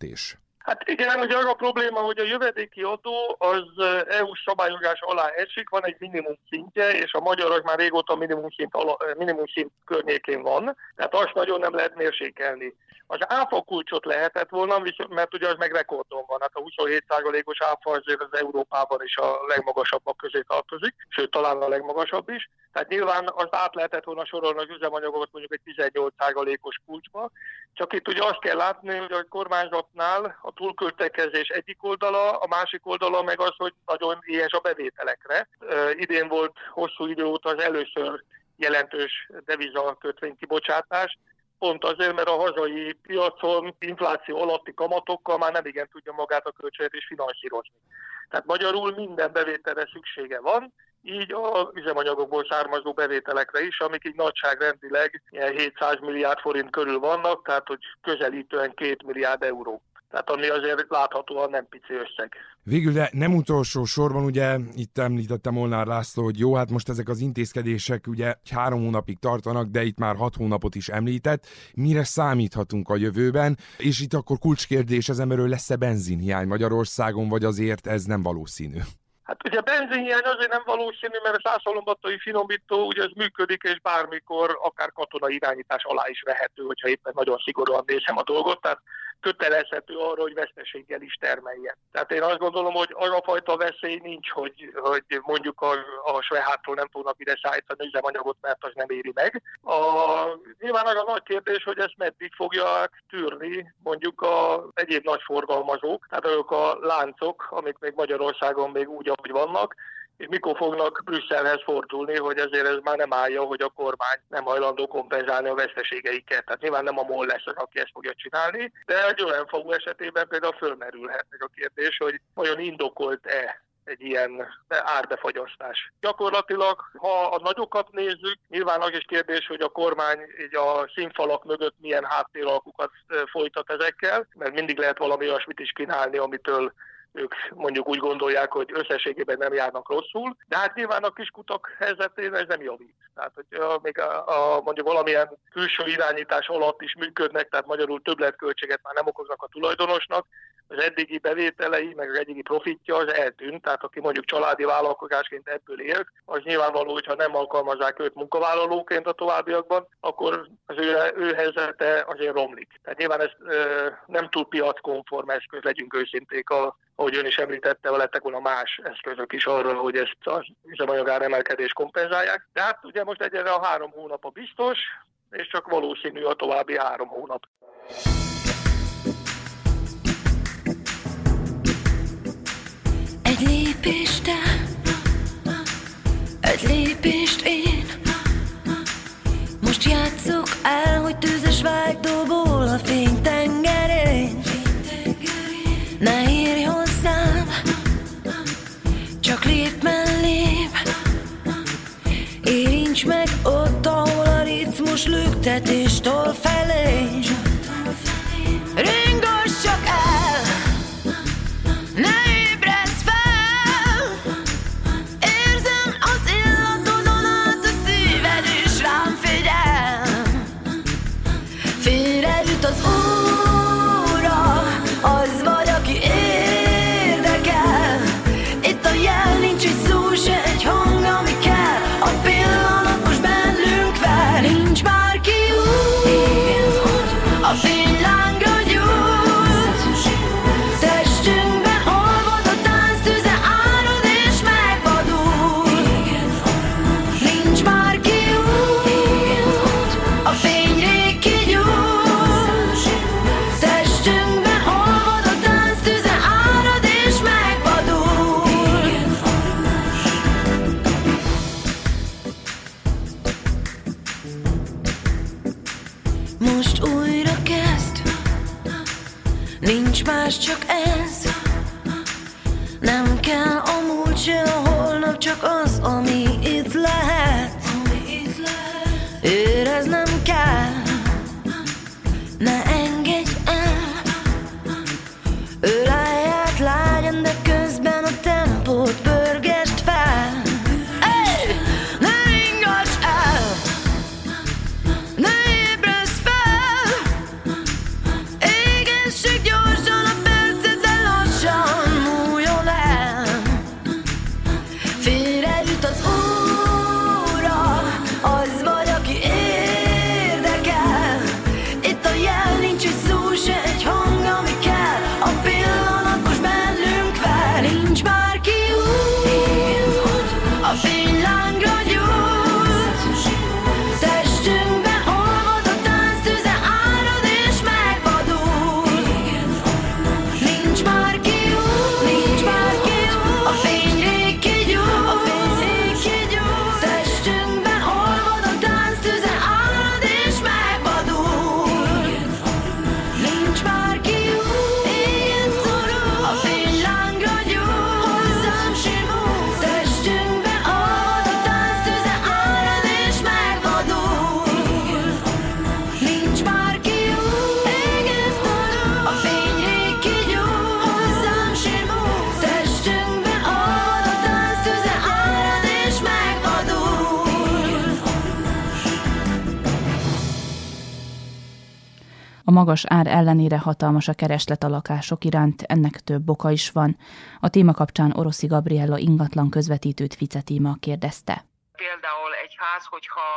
Hát igen, ugye az a probléma, hogy a jövedéki adó az EU szabályozás alá esik, van egy minimum szintje, és a magyar az már régóta minimum szint, ala, minimum szint környékén van, tehát azt nagyon nem lehet mérsékelni. Az áfa kulcsot lehetett volna, mert ugye az meg rekordon van, hát a 27%-os áfa azért az Európában is a legmagasabbak közé tartozik, sőt talán a legmagasabb is. Tehát nyilván az át lehetett volna sorolni az üzemanyagokat mondjuk egy 18%-os kulcsba, csak itt ugye azt kell látni, hogy a kormányzatnál a túlköltekezés egyik oldala, a másik oldala meg az, hogy nagyon ilyes a bevételekre. Idén volt hosszú idő óta az először jelentős deviza kötvény kibocsátás, pont azért, mert a hazai piacon infláció alatti kamatokkal már nem igen tudja magát a költségvetés finanszírozni. Tehát magyarul minden bevételre szüksége van, így a üzemanyagokból származó bevételekre is, amik így nagyságrendileg 700 milliárd forint körül vannak, tehát hogy közelítően 2 milliárd euró. Tehát ami azért láthatóan nem pici összeg. Végül, de nem utolsó sorban, ugye itt említettem Molnár László, hogy jó, hát most ezek az intézkedések ugye három hónapig tartanak, de itt már hat hónapot is említett. Mire számíthatunk a jövőben? És itt akkor kulcskérdés az emberről lesz-e benzinhiány Magyarországon, vagy azért ez nem valószínű? Hát ugye a benzinhiány azért nem valószínű, mert a százszalombatai finomító ugye ez működik, és bármikor akár katonai irányítás alá is vehető, hogyha éppen nagyon szigorúan nézem a dolgot. Tehát kötelezhető arra, hogy veszteséggel is termeljen. Tehát én azt gondolom, hogy az a fajta veszély nincs, hogy, hogy mondjuk a, a Svehától nem fognak ide szállítani üzemanyagot, mert az nem éri meg. A, nyilván az a nagy kérdés, hogy ezt meddig fogják tűrni mondjuk a egyéb nagy forgalmazók, tehát azok a láncok, amik még Magyarországon még úgy, ahogy vannak, mikor fognak Brüsszelhez fordulni, hogy ezért ez már nem állja, hogy a kormány nem hajlandó kompenzálni a veszteségeiket. Tehát nyilván nem a MOL lesz az, aki ezt fogja csinálni, de egy olyan fagu esetében például fölmerülhet meg a kérdés, hogy vajon indokolt-e egy ilyen árbefagyasztás. Gyakorlatilag, ha a nagyokat nézzük, nyilván az is kérdés, hogy a kormány így a színfalak mögött milyen háttéralkukat folytat ezekkel, mert mindig lehet valami olyasmit is kínálni, amitől ők mondjuk úgy gondolják, hogy összességében nem járnak rosszul, de hát nyilván a kiskutak helyzetén ez nem javít. Tehát, hogy még a, a, mondjuk valamilyen külső irányítás alatt is működnek, tehát magyarul többletköltséget már nem okoznak a tulajdonosnak, az eddigi bevételei, meg az eddigi profitja az eltűnt, tehát aki mondjuk családi vállalkozásként ebből él, az nyilvánvaló, hogyha nem alkalmazzák őt munkavállalóként a továbbiakban, akkor az ő, ő helyzete azért romlik. Tehát nyilván ez ö, nem túl piackonform eszköz, legyünk őszinték, a, ahogy ön is említette, lettek volna más eszközök is arra, hogy ezt az üzemanyagár emelkedést kompenzálják. De hát ugye most egyre a három hónap a biztos, és csak valószínű a további három hónap. Lépést te, egy lépést én. Most játszok el, hogy tűzes vágydóból a fény tengerén. Ne érj hozzám, csak lép mellém. Érints meg ott, ahol a ritmus lüktetéstől felé. Magas ár ellenére hatalmas a kereslet a lakások iránt, ennek több oka is van. A téma kapcsán Oroszi Gabriella ingatlan közvetítőt Fice téma kérdezte. Például egy ház, hogyha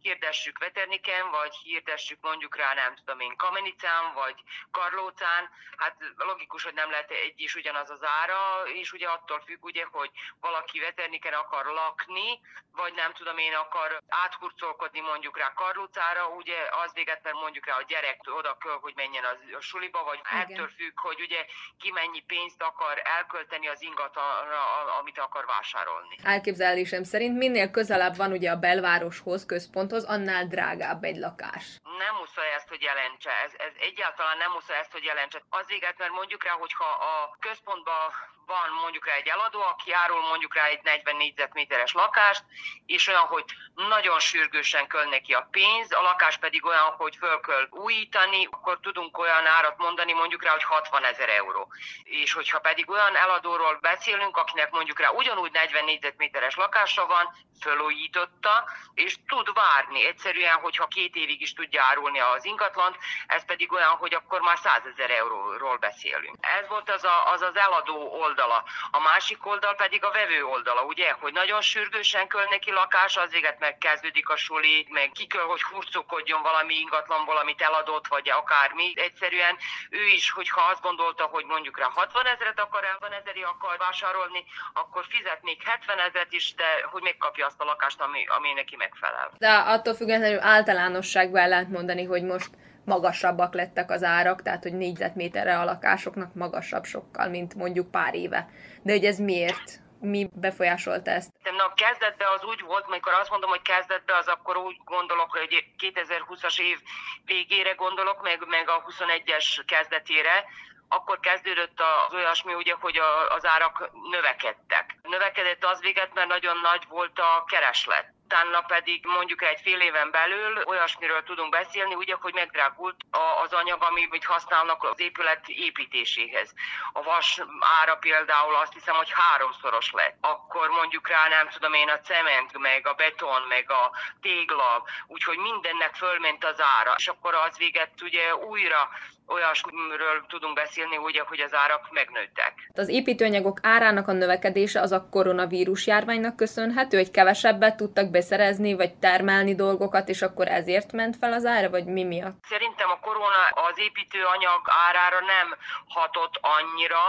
hirdessük Veterniken, vagy hirdessük mondjuk rá, nem tudom én, Kamenicán, vagy Karlócán, hát logikus, hogy nem lehet egy is ugyanaz az ára, és ugye attól függ, ugye, hogy valaki Veterniken akar lakni, vagy nem tudom én, akar áthurcolkodni mondjuk rá Karlócára, ugye az véget, mert mondjuk rá a gyerek oda kell, hogy menjen az, a suliba, vagy Igen. ettől függ, hogy ugye ki mennyi pénzt akar elkölteni az ingatlanra, amit akar vásárolni. Elképzelésem szerint minél közelebb van ugye a belvároshoz, központhoz, annál drágább egy lakás. Nem muszáj ezt, hogy jelentse. Ez, ez egyáltalán nem muszáj ezt, hogy jelentse. Azért, mert mondjuk rá, hogyha a központban van mondjuk rá egy eladó, aki árul mondjuk rá egy 40 négyzetméteres lakást, és olyan, hogy nagyon sürgősen köl neki a pénz, a lakás pedig olyan, hogy föl kell újítani, akkor tudunk olyan árat mondani mondjuk rá, hogy 60 ezer euró. És hogyha pedig olyan eladóról beszélünk, akinek mondjuk rá ugyanúgy 40 négyzetméteres lakása van, fölújította, és tud várni egyszerűen, hogyha két évig is tudja árulni az ingatlant, ez pedig olyan, hogy akkor már 100 ezer euróról beszélünk. Ez volt az, a, az az eladó oldala. A másik oldal pedig a vevő oldala, ugye, hogy nagyon sürgősen köl neki lakás, az véget meg kezdődik a suli, meg ki kell, hogy hurcokodjon valami ingatlanból, amit eladott, vagy akármi. Egyszerűen ő is, hogyha azt gondolta, hogy mondjuk rá 60 ezeret akar, 70 ezeri akar vásárolni, akkor fizet még 70 ezeret is, de hogy megkapja azt a lakást, ami, ami neki megfelel. De attól függetlenül általánosságban el lehet mondani, hogy most magasabbak lettek az árak, tehát hogy négyzetméterre a lakásoknak magasabb sokkal, mint mondjuk pár éve. De hogy ez miért mi befolyásolta ezt? Na, kezdetben az úgy volt, amikor azt mondom, hogy kezdetben, az akkor úgy gondolok, hogy 2020-as év végére gondolok, meg, meg a 21-es kezdetére, akkor kezdődött az olyasmi, ugye, hogy a, az árak növekedtek. Növekedett az véget, mert nagyon nagy volt a kereslet utána pedig mondjuk egy fél éven belül olyasmiről tudunk beszélni, ugye, hogy megdrágult az anyag, amit használnak az épület építéséhez. A vas ára például azt hiszem, hogy háromszoros lett. Akkor mondjuk rá nem tudom én a cement, meg a beton, meg a tégla, úgyhogy mindennek fölment az ára. És akkor az véget ugye újra olyasmiről tudunk beszélni, ugye, hogy az árak megnőttek. Az építőanyagok árának a növekedése az a koronavírus járványnak köszönhető, hogy kevesebbet tudtak beszerezni, vagy termelni dolgokat, és akkor ezért ment fel az ára, vagy mi miatt? Szerintem a korona az építőanyag árára nem hatott annyira,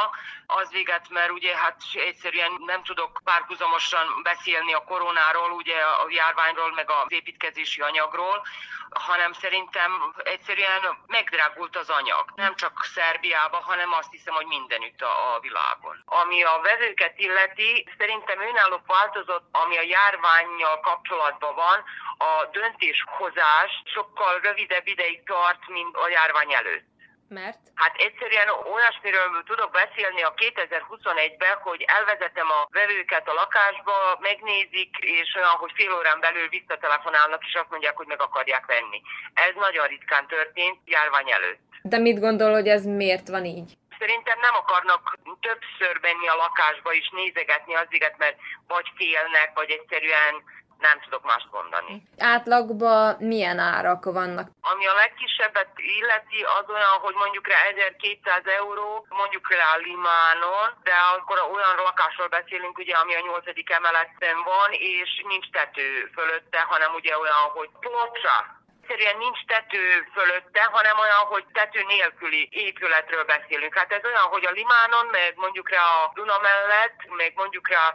az véget, mert ugye hát egyszerűen nem tudok párhuzamosan beszélni a koronáról, ugye a járványról, meg az építkezési anyagról, hanem szerintem egyszerűen megdrágult az anyag. Nem csak Szerbiában, hanem azt hiszem, hogy mindenütt a, a világon. Ami a vevőket illeti, szerintem önálló változott, ami a járványjal kapcsolatban van, a döntéshozás sokkal rövidebb ideig tart, mint a járvány előtt. Mert? Hát egyszerűen olyasmiről tudok beszélni a 2021-ben, hogy elvezetem a vevőket a lakásba, megnézik, és olyan, hogy fél órán belül visszatelefonálnak, és azt mondják, hogy meg akarják venni. Ez nagyon ritkán történt járvány előtt. De mit gondol, hogy ez miért van így? Szerintem nem akarnak többször menni a lakásba és nézegetni az mert vagy félnek, vagy egyszerűen nem tudok mást mondani. Átlagban milyen árak vannak? Ami a legkisebbet illeti, az olyan, hogy mondjuk rá 1200 euró, mondjuk rá Limánon, de akkor olyan lakásról beszélünk, ugye, ami a 8. emeleten van, és nincs tető fölötte, hanem ugye olyan, hogy plocsa, egyszerűen nincs tető fölötte, hanem olyan, hogy tető nélküli épületről beszélünk. Hát ez olyan, hogy a Limánon, meg mondjuk rá a Duna mellett, meg mondjuk rá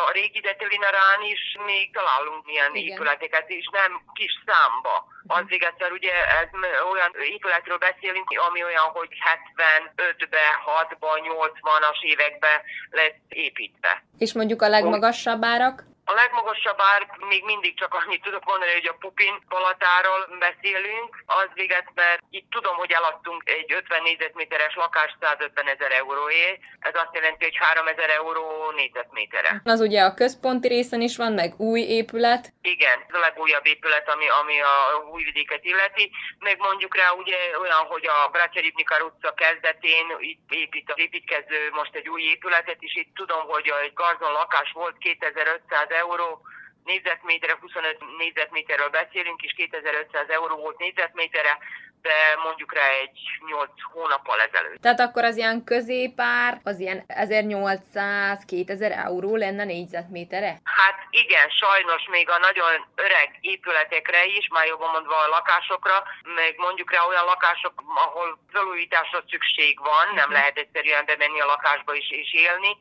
a régi Detelinarán is még találunk ilyen Igen. épületeket, és nem kis számba. Mhm. Az egyszer ugye ez olyan épületről beszélünk, ami olyan, hogy 75-be, 6-ba, 80-as évekbe lett építve. És mondjuk a legmagasabb árak? A legmagasabb ár még mindig csak annyit tudok mondani, hogy a Pupin palatáról beszélünk, az véget, mert itt tudom, hogy eladtunk egy 50 négyzetméteres lakást 150 ezer euróért, ez azt jelenti, hogy 3 ezer euró négyzetmétere. Az ugye a központi részen is van, meg új épület. Igen, ez a legújabb épület, ami, ami a újvidéket illeti. Meg mondjuk rá ugye olyan, hogy a Braceribnikar utca kezdetén itt épít építkező most egy új épületet, és itt tudom, hogy egy garzon lakás volt 2500 euró négyzetméterre, 25 négyzetméterről beszélünk, és 2500 euró volt négyzetméterre, de mondjuk rá egy 8 hónappal ezelőtt. Tehát akkor az ilyen középár, az ilyen 1800-2000 euró lenne négyzetmétere? Hát igen, sajnos még a nagyon öreg épületekre is, már jobban mondva a lakásokra, meg mondjuk rá olyan lakások, ahol felújításra szükség van, nem mhm. lehet egyszerűen bemenni a lakásba is és élni,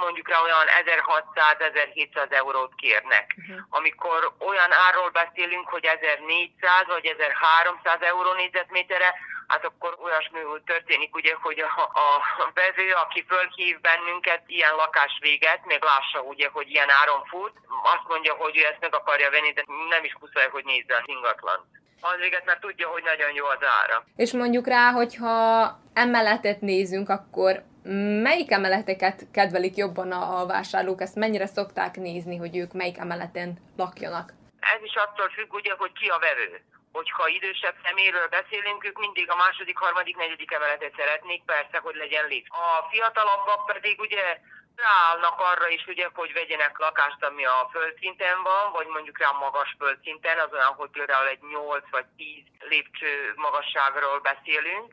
mondjuk rá olyan 1600-1700 eurót kérnek. Uh-huh. Amikor olyan árról beszélünk, hogy 1400 vagy 1300 euró négyzetméterre, hát akkor olyasmi történik, ugye, hogy a, a vező, aki fölhív bennünket ilyen lakás véget, még lássa, ugye, hogy ilyen áron fut, azt mondja, hogy ő ezt meg akarja venni, de nem is puszolja, hogy nézze az ingatlan. Az véget, mert tudja, hogy nagyon jó az ára. És mondjuk rá, hogyha emeletet nézünk, akkor Melyik emeleteket kedvelik jobban a vásárlók? Ezt mennyire szokták nézni, hogy ők melyik emeleten lakjanak? Ez is attól függ, ugye, hogy ki a vevő. Hogyha idősebb szeméről beszélünk, ők mindig a második, harmadik, negyedik emeletet szeretnék, persze, hogy legyen lift. A fiatalabbak pedig ugye ráállnak arra is, ugye, hogy vegyenek lakást, ami a földszinten van, vagy mondjuk rá magas földszinten, az olyan, hogy például egy 8 vagy 10 lépcső magasságról beszélünk,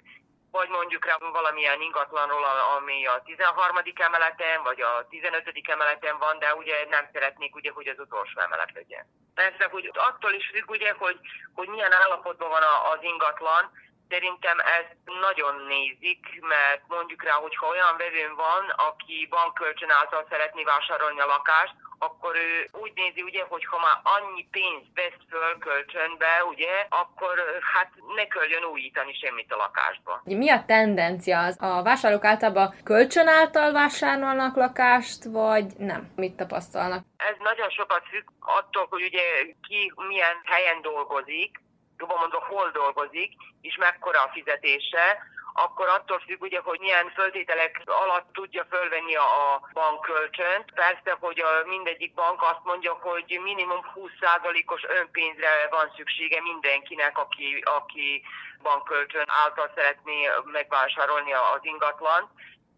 vagy mondjuk rá valamilyen ingatlanról, ami a 13. emeleten, vagy a 15. emeleten van, de ugye nem szeretnék, ugye, hogy az utolsó emelet legyen. Persze, hogy attól is függ, ugye, hogy, hogy milyen állapotban van az ingatlan, Szerintem ezt nagyon nézik, mert mondjuk rá, hogyha olyan vevőn van, aki bankkölcsön által szeretné vásárolni a lakást, akkor ő úgy nézi, ugye, hogy ha már annyi pénzt vesz föl kölcsönbe, ugye, akkor hát ne köljön újítani semmit a lakásba. Mi a tendencia? Az? A vásárlók általában kölcsön által vásárolnak lakást, vagy nem? Mit tapasztalnak? Ez nagyon sokat függ attól, hogy ugye ki milyen helyen dolgozik, jobban mondva hol dolgozik, és mekkora a fizetése, akkor attól függ, ugye, hogy milyen föltételek alatt tudja fölvenni a bankkölcsönt. Persze, hogy a mindegyik bank azt mondja, hogy minimum 20%-os önpénzre van szüksége mindenkinek, aki, aki bankkölcsön által szeretné megvásárolni az ingatlant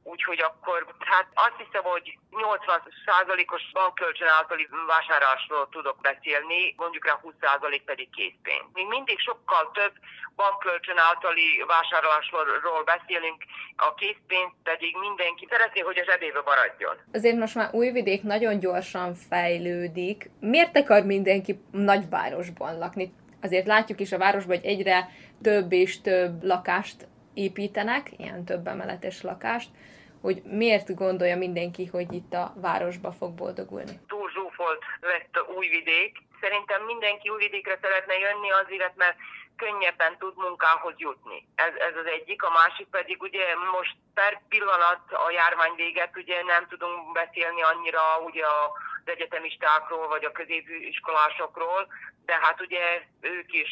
Úgyhogy akkor, hát azt hiszem, hogy 80%-os bankkölcsön általi vásárlásról tudok beszélni, mondjuk rá 20% pedig készpénz. Még mindig sokkal több bankkölcsön általi vásárlásról beszélünk, a készpénz pedig mindenki szeretné, hogy a zsebébe maradjon. Azért most már Újvidék nagyon gyorsan fejlődik. Miért akar mindenki nagyvárosban lakni? Azért látjuk is a városban, hogy egyre több és több lakást építenek, ilyen több emeletes lakást, hogy miért gondolja mindenki, hogy itt a városba fog boldogulni? Túl zsúfolt lett újvidék. Szerintem mindenki újvidékre szeretne jönni azért, mert könnyebben tud munkához jutni. Ez, ez az egyik, a másik pedig ugye most per pillanat a járvány véget ugye nem tudunk beszélni annyira ugye az egyetemistákról vagy a középiskolásokról, de hát ugye ők is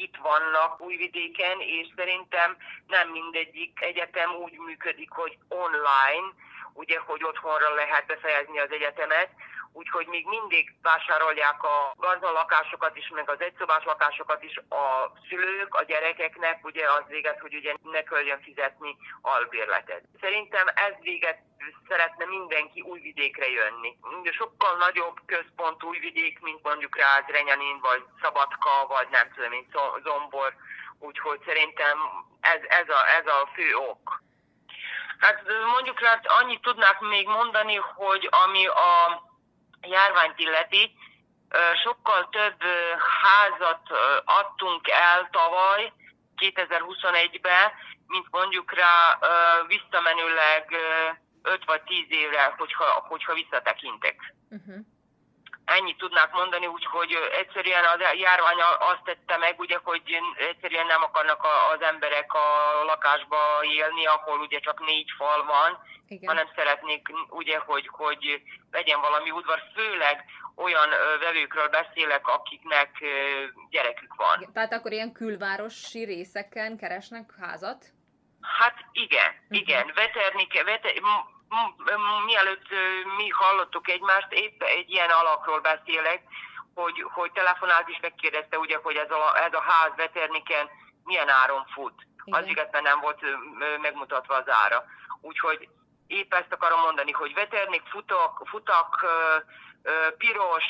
itt vannak Újvidéken, és szerintem nem mindegyik egyetem úgy működik, hogy online, ugye, hogy otthonra lehet befejezni az egyetemet, úgyhogy még mindig vásárolják a lakásokat is, meg az egyszobás lakásokat is a szülők, a gyerekeknek, ugye az véget, hogy ugye ne kelljen fizetni albérletet. Szerintem ez véget szeretne mindenki újvidékre jönni. Sokkal nagyobb központ újvidék, mint mondjuk Ráz, Renyanin, vagy Szabadka, vagy nem tudom mint Zombor, úgyhogy szerintem ez, ez, a, ez a fő ok. Hát mondjuk rá annyit tudnák még mondani, hogy ami a járványt illeti, sokkal több házat adtunk el tavaly, 2021-ben, mint mondjuk rá visszamenőleg 5 vagy 10 évre, hogyha, hogyha visszatekintek. Uh-huh. Ennyit tudnák mondani, úgyhogy egyszerűen a járvány azt tette meg, ugye, hogy egyszerűen nem akarnak az emberek a lakásba élni, ahol ugye csak négy fal van, igen. hanem szeretnék ugye, hogy, hogy legyen valami udvar, főleg olyan vevőkről beszélek, akiknek gyerekük van. Igen, tehát akkor ilyen külvárosi részeken keresnek házat? Hát igen, uh-huh. igen. Veterni, veter, mielőtt mi hallottuk egymást, épp egy ilyen alakról beszélek, hogy, hogy telefonált is megkérdezte, ugye, hogy ez a, ez a ház Veterniken milyen áron fut. Igen. Az igaz, nem volt megmutatva az ára. Úgyhogy épp ezt akarom mondani, hogy veternik, futak, futak piros,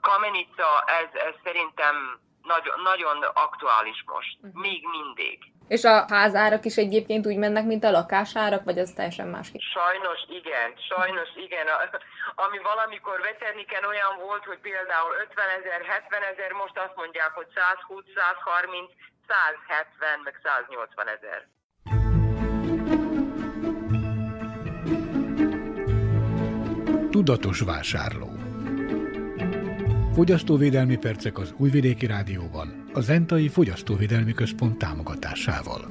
kamenica, ez, ez szerintem nagy, nagyon aktuális most, uh-huh. még mindig. És a házárak is egyébként úgy mennek, mint a lakásárak, vagy az teljesen másképp? Sajnos igen, sajnos igen. Ami valamikor veterniken olyan volt, hogy például 50 ezer, 70 ezer, most azt mondják, hogy 120, 130, 170, meg 180 ezer. Tudatos vásárló Fogyasztóvédelmi percek az Újvidéki Rádióban, a Zentai Fogyasztóvédelmi Központ támogatásával.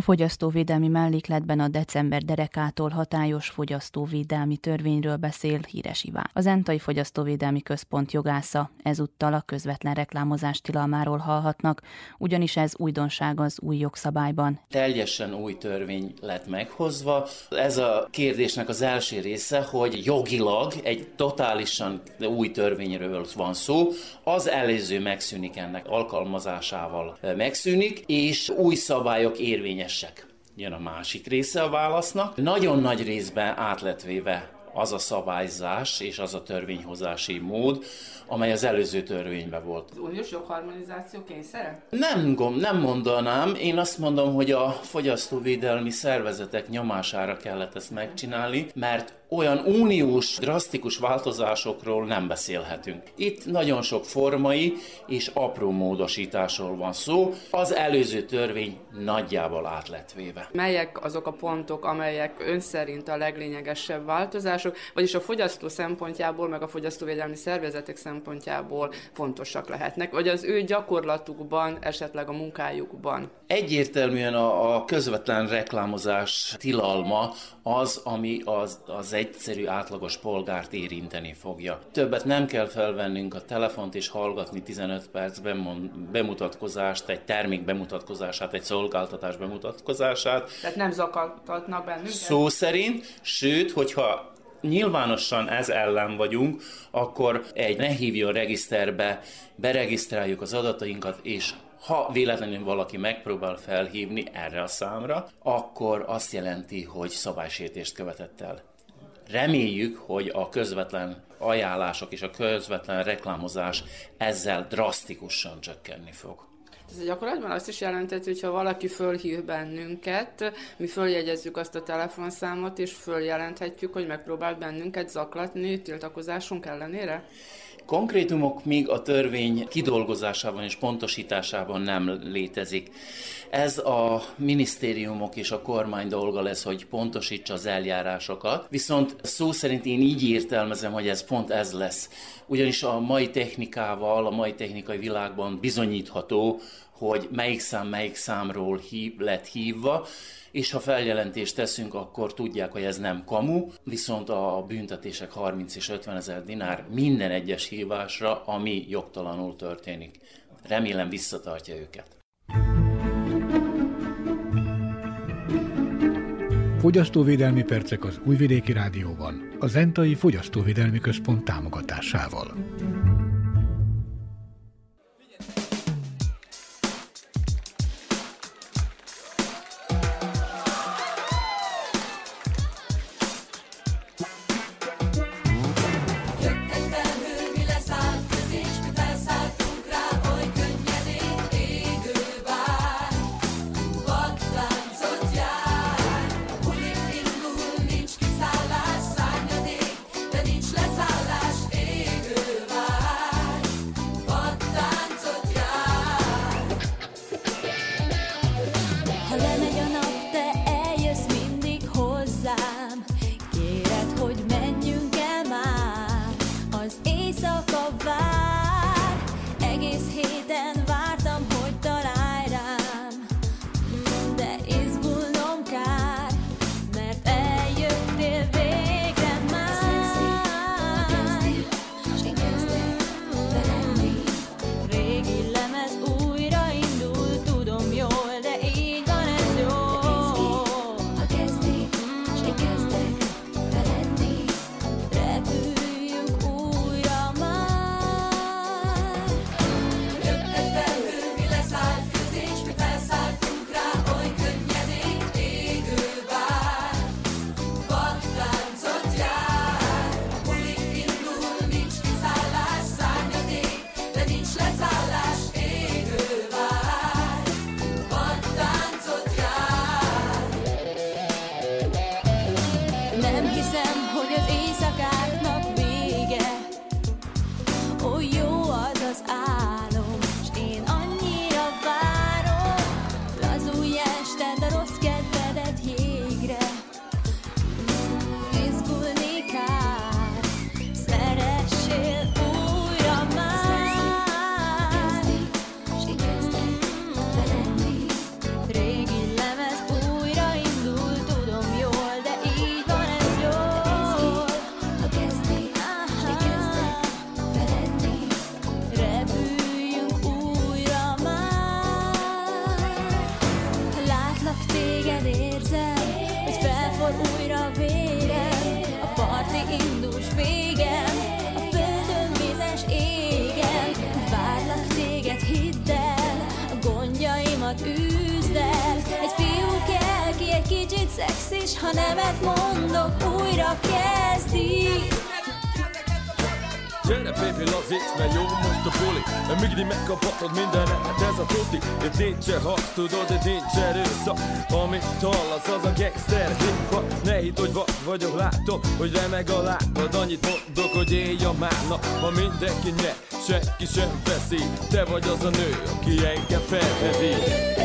A fogyasztóvédelmi mellékletben a december derekától hatályos fogyasztóvédelmi törvényről beszél Híres Iván. Az Entai Fogyasztóvédelmi Központ jogásza ezúttal a közvetlen reklámozás tilalmáról hallhatnak, ugyanis ez újdonság az új jogszabályban. Teljesen új törvény lett meghozva. Ez a kérdésnek az első része, hogy jogilag egy totálisan új törvényről van szó, az előző megszűnik ennek alkalmazásával megszűnik, és új szabályok érvényes teljesek. Jön a másik része a válasznak. Nagyon nagy részben át lett véve az a szabályzás és az a törvényhozási mód, amely az előző törvényben volt. Az uniós jogharmonizáció kényszere? Nem, nem mondanám. Én azt mondom, hogy a fogyasztóvédelmi szervezetek nyomására kellett ezt megcsinálni, mert olyan uniós, drasztikus változásokról nem beszélhetünk. Itt nagyon sok formai és apró módosításról van szó, az előző törvény nagyjából át lett véve. Melyek azok a pontok, amelyek ön szerint a leglényegesebb változások, vagyis a fogyasztó szempontjából, meg a fogyasztóvédelmi szervezetek szempontjából fontosak lehetnek, vagy az ő gyakorlatukban, esetleg a munkájukban? Egyértelműen a, a közvetlen reklámozás tilalma az, ami az, az egyszerű átlagos polgárt érinteni fogja. Többet nem kell felvennünk a telefont és hallgatni 15 perc bemutatkozást, egy termék bemutatkozását, egy szolgáltatás bemutatkozását. Tehát nem zakartatnak bennünket? Szó szerint, sőt, hogyha nyilvánosan ez ellen vagyunk, akkor egy ne hívjon regiszterbe, beregisztráljuk az adatainkat, és ha véletlenül valaki megpróbál felhívni erre a számra, akkor azt jelenti, hogy szabálysértést követett el. Reméljük, hogy a közvetlen ajánlások és a közvetlen reklámozás ezzel drasztikusan csökkenni fog. Ez gyakorlatban azt is jelentett, hogy ha valaki fölhív bennünket, mi följegyezzük azt a telefonszámot, és följelenthetjük, hogy megpróbál bennünket zaklatni tiltakozásunk ellenére? Konkrétumok még a törvény kidolgozásában és pontosításában nem létezik. Ez a minisztériumok és a kormány dolga lesz, hogy pontosítsa az eljárásokat, viszont szó szerint én így értelmezem, hogy ez pont ez lesz. Ugyanis a mai technikával, a mai technikai világban bizonyítható, hogy melyik szám melyik számról hív, lett hívva, és ha feljelentést teszünk, akkor tudják, hogy ez nem kamu, viszont a büntetések 30 és 50 ezer dinár minden egyes hívásra, ami jogtalanul történik. Remélem visszatartja őket. Fogyasztóvédelmi percek az Újvidéki Rádióban, a Zentai Fogyasztóvédelmi Központ támogatásával. hiszem, hogy az éjszakáknak vége. Ó, jó az az áll ha nemet mondok, újra kezdi. Gyere baby lazíts, mert jó most a buli Migri megkaphatod mindenet, hát ez a tuti. Itt nincsen harc, tudod, itt nincs erőszak Amit hallasz, az a gangster hip Ne hidd, hogy vad vagyok, látom, hogy remeg a lábad. Annyit mondok, hogy élj a márnak Ma mindenki nyer, senki sem veszi. Te vagy az a nő, aki engem felhevít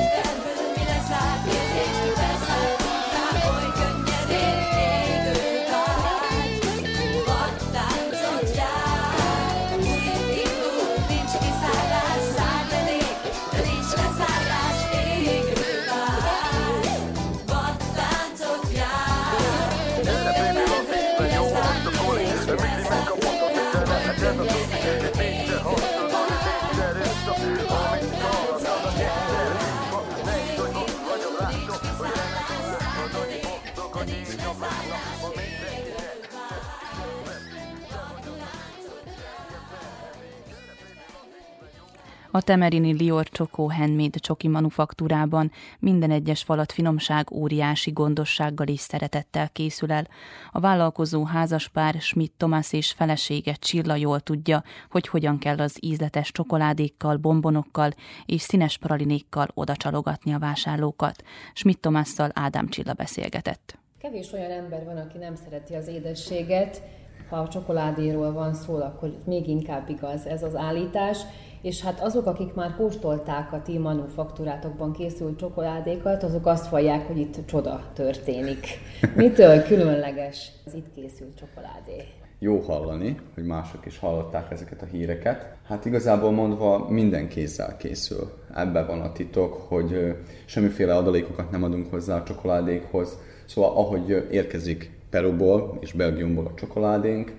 A Temerini Lior Csokó Handmade csoki manufaktúrában minden egyes falat finomság óriási gondossággal és szeretettel készül el. A vállalkozó házaspár Schmidt Tomás és felesége Csilla jól tudja, hogy hogyan kell az ízletes csokoládékkal, bombonokkal és színes pralinékkal odacsalogatni a vásárlókat. Schmidt Tomásszal Ádám Csilla beszélgetett. Kevés olyan ember van, aki nem szereti az édességet. Ha a csokoládéról van szó, akkor még inkább igaz ez az állítás. És hát azok, akik már kóstolták a ti manufaktúrátokban készült csokoládékat, azok azt vallják, hogy itt csoda történik. Mitől különleges az itt készült csokoládé? Jó hallani, hogy mások is hallották ezeket a híreket. Hát igazából mondva minden kézzel készül. Ebben van a titok, hogy semmiféle adalékokat nem adunk hozzá a csokoládékhoz. Szóval ahogy érkezik Peruból és Belgiumból a csokoládénk,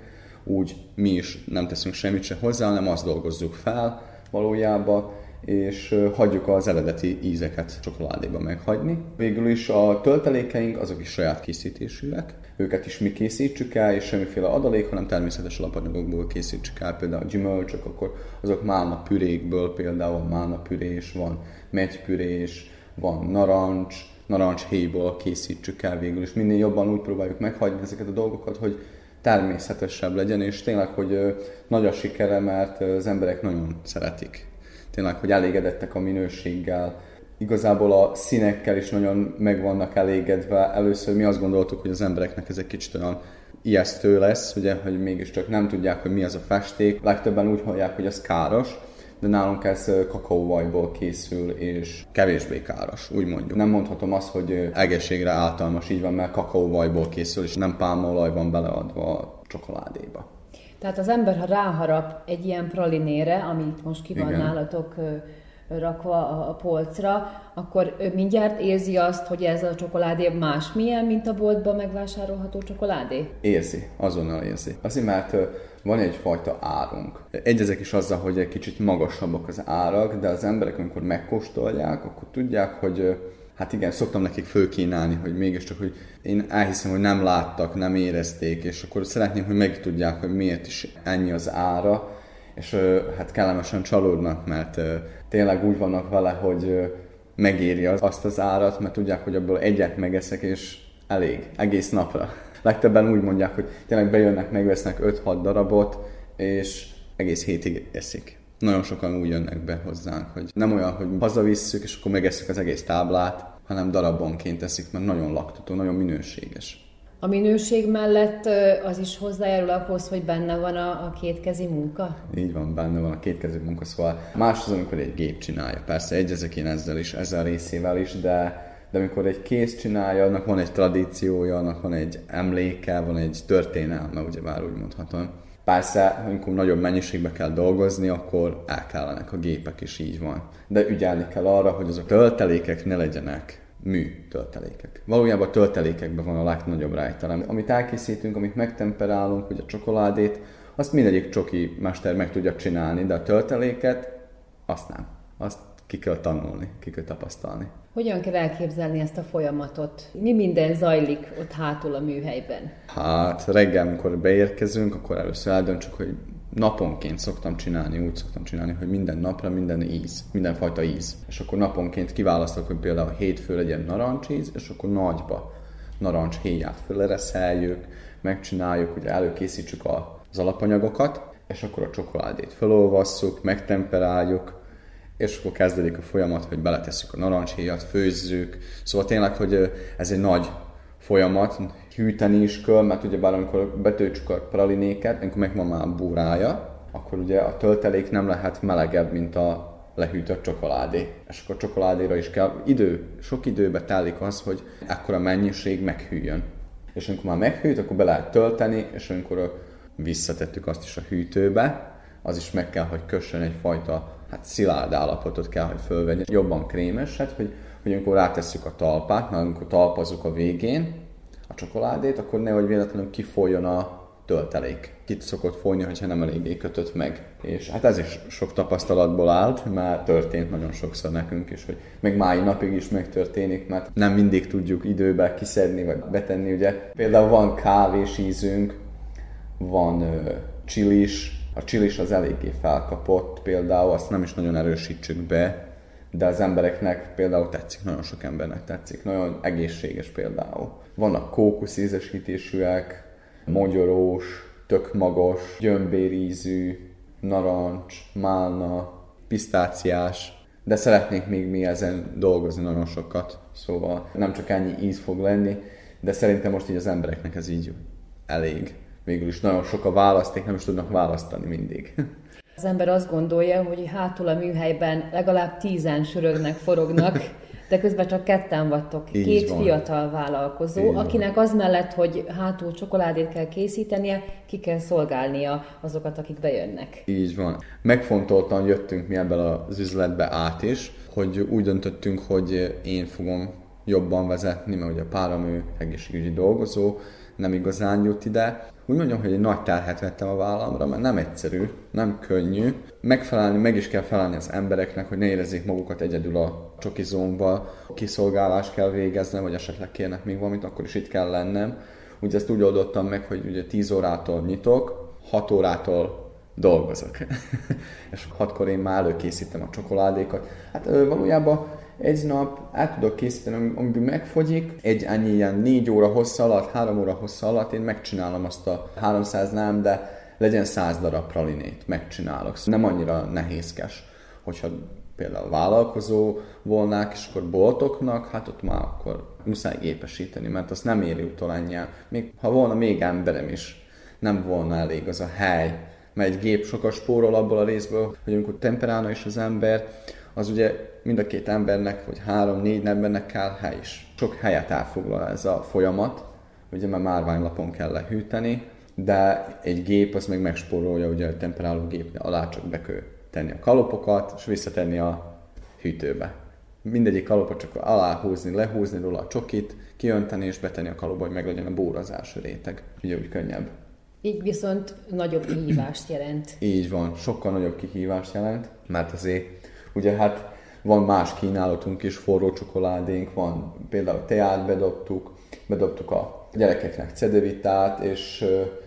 úgy mi is nem teszünk semmit se hozzá, hanem azt dolgozzuk fel valójában, és hagyjuk az eredeti ízeket csokoládéba meghagyni. Végül is a töltelékeink azok is saját készítésűek, őket is mi készítsük el, és semmiféle adalék, hanem természetes alapanyagokból készítsük el, például a gyümölcsök, akkor azok málna pürékből, például málna pürés, van megypürés, van narancs, narancshéjból készítsük el végül, és minél jobban úgy próbáljuk meghagyni ezeket a dolgokat, hogy természetesebb legyen, és tényleg, hogy nagy a sikere, mert az emberek nagyon szeretik. Tényleg, hogy elégedettek a minőséggel, igazából a színekkel is nagyon meg vannak elégedve. Először mi azt gondoltuk, hogy az embereknek ez egy kicsit olyan ijesztő lesz, ugye, hogy mégiscsak nem tudják, hogy mi az a festék. Legtöbben úgy hallják, hogy ez káros, de nálunk ez kakaóvajból készül, és kevésbé káros, úgy mondjuk. Nem mondhatom azt, hogy egészségre általmas, így van, mert kakaóvajból készül, és nem pálmaolaj van beleadva a csokoládéba. Tehát az ember, ha ráharap egy ilyen pralinére, amit most ki van Igen. nálatok rakva a, polcra, akkor ő mindjárt érzi azt, hogy ez a csokoládé más milyen, mint a boltban megvásárolható csokoládé? Érzi, azonnal érzi. Azért, mert van egyfajta árunk. Egyezek is azzal, hogy egy kicsit magasabbak az árak, de az emberek, amikor megkóstolják, akkor tudják, hogy hát igen, szoktam nekik fölkínálni, hogy mégiscsak, hogy én elhiszem, hogy nem láttak, nem érezték, és akkor szeretném, hogy megtudják, hogy miért is ennyi az ára, és hát kellemesen csalódnak, mert tényleg úgy vannak vele, hogy megéri az- azt az árat, mert tudják, hogy abból egyet megeszek, és elég, egész napra. Legtöbben úgy mondják, hogy tényleg bejönnek, megvesznek 5-6 darabot, és egész hétig eszik. Nagyon sokan úgy jönnek be hozzánk, hogy nem olyan, hogy hazavisszük, és akkor megesszük az egész táblát, hanem darabonként eszik, mert nagyon laktató, nagyon minőséges. A minőség mellett az is hozzájárul ahhoz, hogy benne van a, a kétkezi munka? Így van, benne van a kétkezű munka, szóval más az, amikor egy gép csinálja. Persze egyezek én ezzel is, ezzel a részével is, de, de amikor egy kész csinálja, annak van egy tradíciója, annak van egy emléke, van egy történelme, ugye bár úgy mondhatom. Persze, amikor nagyobb mennyiségbe kell dolgozni, akkor el kellenek a gépek is, így van. De ügyelni kell arra, hogy azok töltelékek ne legyenek mű töltelékek. Valójában a töltelékekben van a legnagyobb rejtelem. Amit elkészítünk, amit megtemperálunk, ugye a csokoládét, azt mindegyik csoki mester meg tudja csinálni, de a tölteléket azt nem. Azt ki kell tanulni, ki kell tapasztalni. Hogyan kell elképzelni ezt a folyamatot? Mi minden zajlik ott hátul a műhelyben? Hát reggel, amikor beérkezünk, akkor először eldöntsük, hogy naponként szoktam csinálni, úgy szoktam csinálni, hogy minden napra minden íz, mindenfajta íz. És akkor naponként kiválasztok, hogy például hétfő legyen narancsíz, és akkor nagyba narancs héját fölereszeljük, megcsináljuk, ugye előkészítsük az alapanyagokat, és akkor a csokoládét felolvasszuk, megtemperáljuk, és akkor kezdődik a folyamat, hogy beletesszük a narancshéjat, főzzük. Szóval tényleg, hogy ez egy nagy folyamat, hűteni is kell, mert ugye bár amikor betöltsük a pralinéket, amikor megvan már a búrája, akkor ugye a töltelék nem lehet melegebb, mint a lehűtött csokoládé. És akkor csokoládéra is kell idő, sok időbe telik az, hogy ekkora mennyiség meghűljön. És amikor már meghűlt, akkor be lehet tölteni, és amikor visszatettük azt is a hűtőbe, az is meg kell, hogy kössön egyfajta hát szilárd állapotot kell, hogy fölvegyen, jobban krémeset, hogy, hogy amikor rátesszük a talpát, mert amikor talpazunk a végén a csokoládét, akkor nehogy véletlenül kifoljon a töltelék. Kit szokott folyni, hogyha nem eléggé kötött meg. És hát ez is sok tapasztalatból állt, már történt nagyon sokszor nekünk is, hogy még mai napig is megtörténik, mert nem mindig tudjuk időbe kiszedni vagy betenni. Ugye például van kávés ízünk, van ö, csilis, a csilis az eléggé felkapott például, azt nem is nagyon erősítsük be, de az embereknek például tetszik, nagyon sok embernek tetszik, nagyon egészséges például. Vannak kókusz ízesítésűek, mogyorós, tök magos, gyömbérízű, narancs, málna, pisztáciás, de szeretnék még mi ezen dolgozni nagyon sokat, szóval nem csak ennyi íz fog lenni, de szerintem most így az embereknek ez így elég. Végül is nagyon sok a választék, nem is tudnak választani mindig. Az ember azt gondolja, hogy hátul a műhelyben legalább tízen sörögnek, forognak, de közben csak ketten vagytok. Így Két van. fiatal vállalkozó, Így akinek van. az mellett, hogy hátul csokoládét kell készítenie, ki kell szolgálnia azokat, akik bejönnek. Így van. Megfontoltan jöttünk mi ebben az üzletbe át is, hogy úgy döntöttünk, hogy én fogom jobban vezetni, mert ugye a páram ő egészségügyi dolgozó, nem igazán jut ide. Úgy mondjam, hogy egy nagy terhet vettem a vállamra, mert nem egyszerű, nem könnyű. Megfelelni, meg is kell felelni az embereknek, hogy ne érezzék magukat egyedül a csokizónba. Kiszolgálást kell végeznem, vagy esetleg kérnek még valamit, akkor is itt kell lennem. Ugye ezt úgy oldottam meg, hogy ugye 10 órától nyitok, 6 órától dolgozok. és hatkor én már előkészítem a csokoládékat. Hát valójában egy nap el tudok készíteni, amiből megfogyik, egy ennyi ilyen négy óra hossza alatt, három óra hossza alatt én megcsinálom azt a 300 nem, de legyen 100 darab pralinét, megcsinálok. Szóval nem annyira nehézkes, hogyha például vállalkozó volnák, és akkor boltoknak, hát ott már akkor muszáj gépesíteni, mert azt nem éri utolennyel. Még ha volna még emberem is, nem volna elég az a hely, mert egy gép sokat spórol abból a részből, hogy amikor temperálna is az ember, az ugye mind a két embernek, vagy három-négy embernek kell hely is. Sok helyet elfoglal ez a folyamat, ugye mert márványlapon kell lehűteni, de egy gép az meg megspórolja, ugye a temperáló gép alá csak be kell tenni a kalopokat, és visszatenni a hűtőbe. Mindegyik kalopot csak aláhúzni, lehúzni róla a csokit, kiönteni és betenni a kalopba, hogy meglegyen a bórazás réteg. Ugye úgy könnyebb. Így viszont nagyobb kihívást jelent. Így van, sokkal nagyobb kihívást jelent, mert azért ugye hát van más kínálatunk is, forró csokoládénk, van például teát bedobtuk, bedobtuk a gyerekeknek cedevitát, és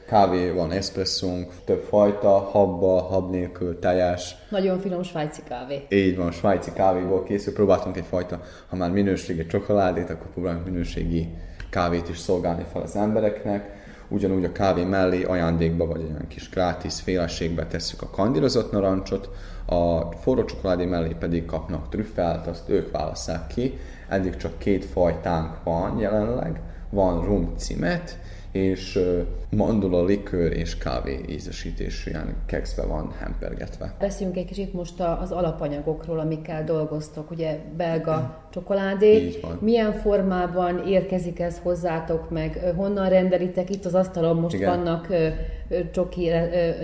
kávé van, eszpresszónk, több fajta, habba, hab nélkül, teljes. Nagyon finom svájci kávé. Így van, svájci kávéból készül. Próbáltunk egyfajta, ha már minőségi csokoládét, akkor próbálunk minőségi kávét is szolgálni fel az embereknek. Ugyanúgy a kávé mellé ajándékba, vagy olyan kis gratis féleségbe tesszük a kandírozott narancsot, a forró csokoládé mellé pedig kapnak trüffelt, azt ők válasszák ki. Eddig csak két fajtánk van jelenleg. Van rum cimet, és mandula likőr és kávé ízesítésű ilyen kekszbe van hempergetve. Beszéljünk egy kicsit most az alapanyagokról, amikkel dolgoztok. Ugye belga csokoládé. Milyen formában érkezik ez hozzátok meg? Honnan rendelitek? Itt az asztalon most Igen. vannak csoki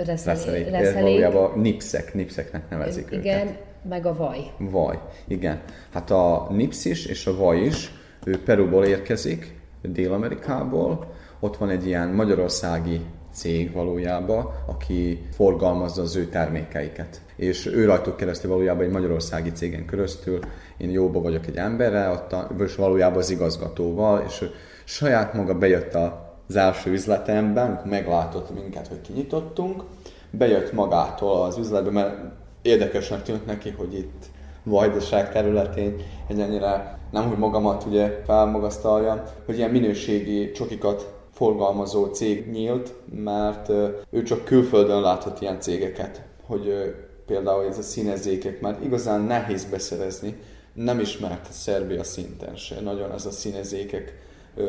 reszelék. Valójában nipszek, nipszeknek nevezik Igen, őket. meg a vaj. Vaj, igen. Hát a nipszis és a vaj is, ő Perúból érkezik, Dél-Amerikából, ott van egy ilyen magyarországi cég valójában, aki forgalmazza az ő termékeiket. És ő rajtuk keresztül valójában egy magyarországi cégen keresztül, én jóba vagyok egy emberrel, és valójában az igazgatóval, és ő saját maga bejött az első üzletemben, amikor meglátott minket, hogy kinyitottunk, bejött magától az üzletbe, mert érdekesnek tűnt neki, hogy itt vajdaság területén egy ennyire nem, hogy magamat ugye felmagasztalja, hogy ilyen minőségi csokikat forgalmazó cég nyílt, mert ő csak külföldön láthat ilyen cégeket, hogy például ez a színezékek, mert igazán nehéz beszerezni, nem ismert Szerbia szinten se. Nagyon ez a színezékek,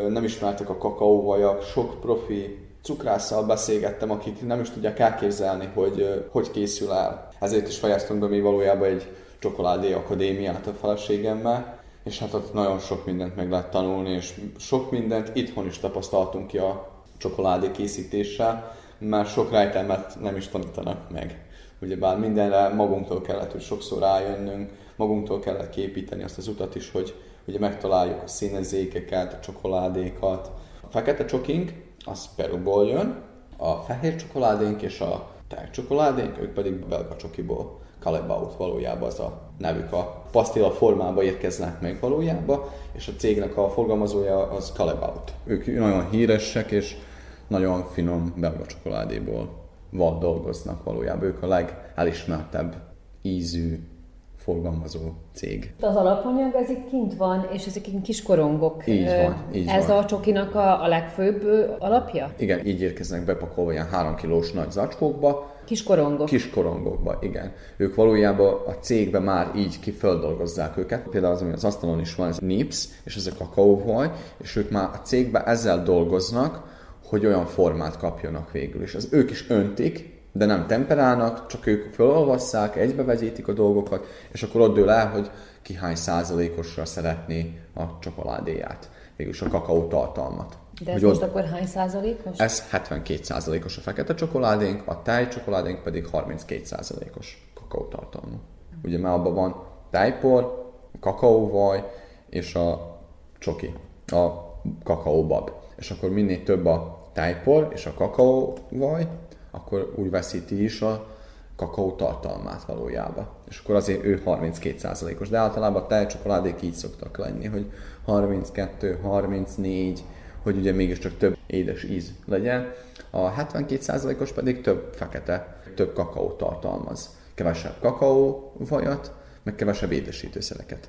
nem ismertek a kakaóvajak, sok profi cukrásszal beszélgettem, akik nem is tudják elképzelni, hogy hogy készül el. Ezért is fejeztünk be mi valójában egy csokoládé akadémiát a feleségemmel, és hát ott nagyon sok mindent meg lehet tanulni, és sok mindent itthon is tapasztaltunk ki a csokoládé készítéssel, mert sok rejtelmet nem is tanítanak meg. Ugyebár mindenre magunktól kellett, hogy sokszor rájönnünk, magunktól kellett képíteni azt az utat is, hogy ugye megtaláljuk a színezékeket, a csokoládékat. A fekete csokink, az Peruból jön, a fehér csokoládénk és a csokoládénk, ők pedig belga csokiból. Kalebaut valójában az a nevük a pasztilla formába érkeznek meg valójában, és a cégnek a forgalmazója az Kalebaut. Ők nagyon híresek, és nagyon finom belga csokoládéból vad dolgoznak valójában. Ők a legelismertebb ízű forgalmazó cég. Az alapanyag ez itt kint van, és ezek kis korongok. Így van, így Ez van. a csokinak a, a legfőbb alapja? Igen, így érkeznek bepakolva ilyen három kilós nagy zacskókba. Kis korongok. Kis korongokba, igen. Ők valójában a cégben már így kiföldolgozzák őket. Például az, ami az asztalon is van, ez Nips, és ez a kakaóvaj, és ők már a cégben ezzel dolgoznak, hogy olyan formát kapjanak végül is. Az ők is öntik, de nem temperálnak, csak ők felolvasszák, egybevezítik a dolgokat, és akkor ott dől el, hogy ki hány százalékosra szeretné a csokoládéját, végülis a kakaó tartalmat. De ez Hogy most ott- akkor hány százalékos? Ez 72 százalékos a fekete csokoládénk, a tejcsokoládénk pedig 32 százalékos kakaótartalmú. Ugye már abban van tejpor, kakaóvaj és a csoki, a kakaóbab. És akkor minél több a tejpor és a kakaóvaj, akkor úgy veszíti is a kakaó tartalmát valójában. És akkor azért ő 32%-os, de általában a tejcsokoládék így szoktak lenni, hogy 32, 34, hogy ugye mégiscsak több édes íz legyen. A 72%-os pedig több fekete, több kakaó tartalmaz. Kevesebb kakaó vajat, meg kevesebb édesítőszereket.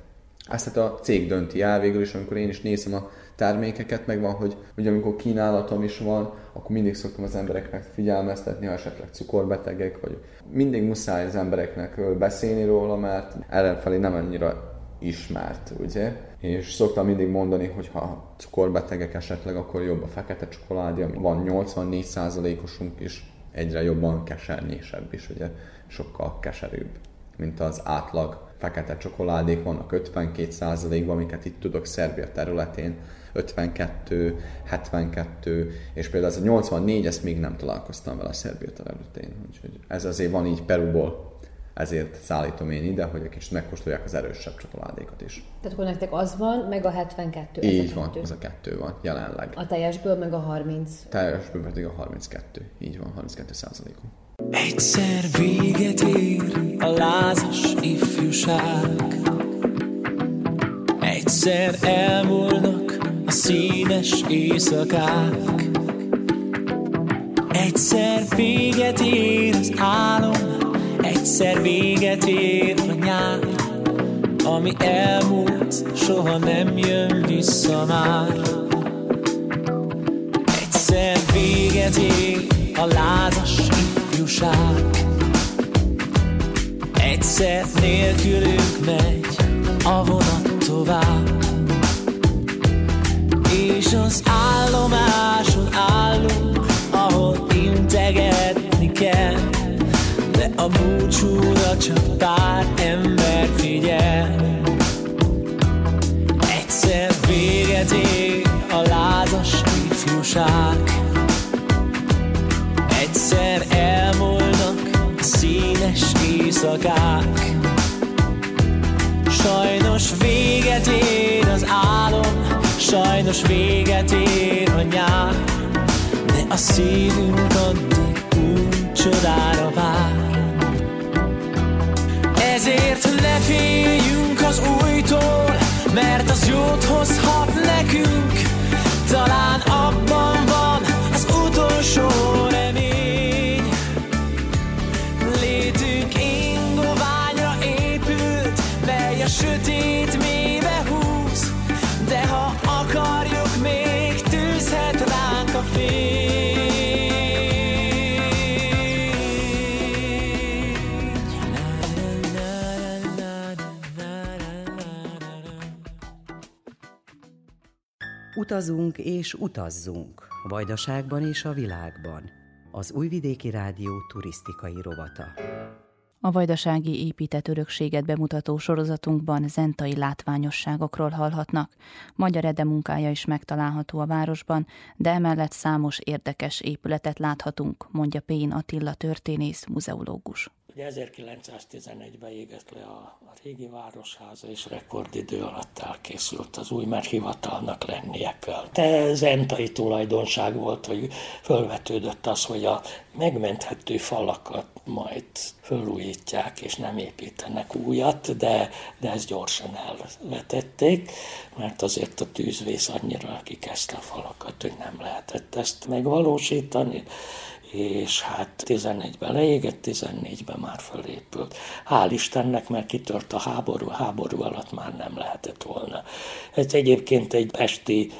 Ezt hát a cég dönti el végül is, amikor én is nézem a termékeket, meg van, hogy ugye amikor kínálatom is van, akkor mindig szoktam az embereknek figyelmeztetni, ha esetleg cukorbetegek, vagy mindig muszáj az embereknek beszélni róla, mert ellenfelé nem annyira ismert, ugye? És szoktam mindig mondani, hogy ha cukorbetegek esetleg, akkor jobb a fekete csokoládé, ami van 84%-osunk is, egyre jobban kesernyésebb is, ugye? Sokkal keserűbb, mint az átlag fekete csokoládék vannak 52%-ban, amiket itt tudok Szerbia területén, 52, 72, és például ez a 84, ezt még nem találkoztam vele Szerbia területén. Úgyhogy ez azért van így Peruból, ezért szállítom én ide, hogy egy kicsit megkóstolják az erősebb csokoládékat is. Tehát akkor nektek az van, meg a 72. ez így a van, kettő. az a kettő van jelenleg. A teljesből meg a 30. Teljesből pedig a 32. Így van, 32 százalékon. Egyszer véget ér a lázas ifjúság. Egyszer elmúlnak a színes éjszakák. Egyszer véget ér az álom Egyszer véget ér a nyár. Ami elmúlt, soha nem jön vissza már. Egyszer véget ér a lázas ifjúság Egyszer nélkülünk megy a vonat tovább. És az állomáson állunk, ahol integetni kell. De a búcsúra csak pár ember figyel. Egyszer véget ér a lázas ifjúság éjszakák. Sajnos véget ér az álom Sajnos véget ér a nyár De a szívünk addig úgy csodára vár. Ezért ne féljünk az újtól Mert az jót hozhat nekünk Talán abban Utazunk és utazzunk, Vajdaságban és a világban. Az Újvidéki Rádió turisztikai rovata. A vajdasági épített örökséget bemutató sorozatunkban zentai látványosságokról hallhatnak. Magyar Ede munkája is megtalálható a városban, de emellett számos érdekes épületet láthatunk, mondja Pén Attila történész, muzeológus. Ugye 1911-ben égett le a, a régi városháza, és rekordidő alatt elkészült az új, mert hivatalnak lennie kell. De zentai tulajdonság volt, hogy fölvetődött az, hogy a megmenthető falakat majd fölújítják, és nem építenek újat, de, de ezt gyorsan elvetették, mert azért a tűzvész annyira kikezdte a falakat, hogy nem lehetett ezt megvalósítani és hát 11-ben leégett, 14-ben már fölépült. Hál' Istennek, mert kitört a háború, a háború alatt már nem lehetett volna. Ez egyébként egy pesti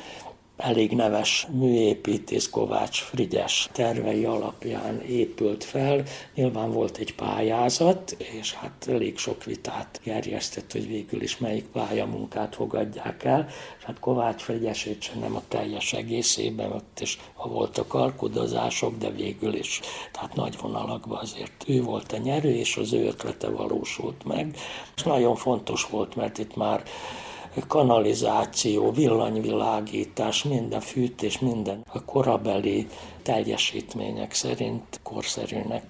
elég neves műépítész Kovács Frigyes tervei alapján épült fel. Nyilván volt egy pályázat, és hát elég sok vitát gerjesztett, hogy végül is melyik pályamunkát fogadják el. És hát Kovács Frigyesét sem nem a teljes egészében, ott is ha voltak alkudozások, de végül is, tehát nagy vonalakban azért ő volt a nyerő, és az ő ötlete valósult meg. És nagyon fontos volt, mert itt már kanalizáció, villanyvilágítás, minden fűtés, minden. A korabeli teljesítmények szerint korszerűnek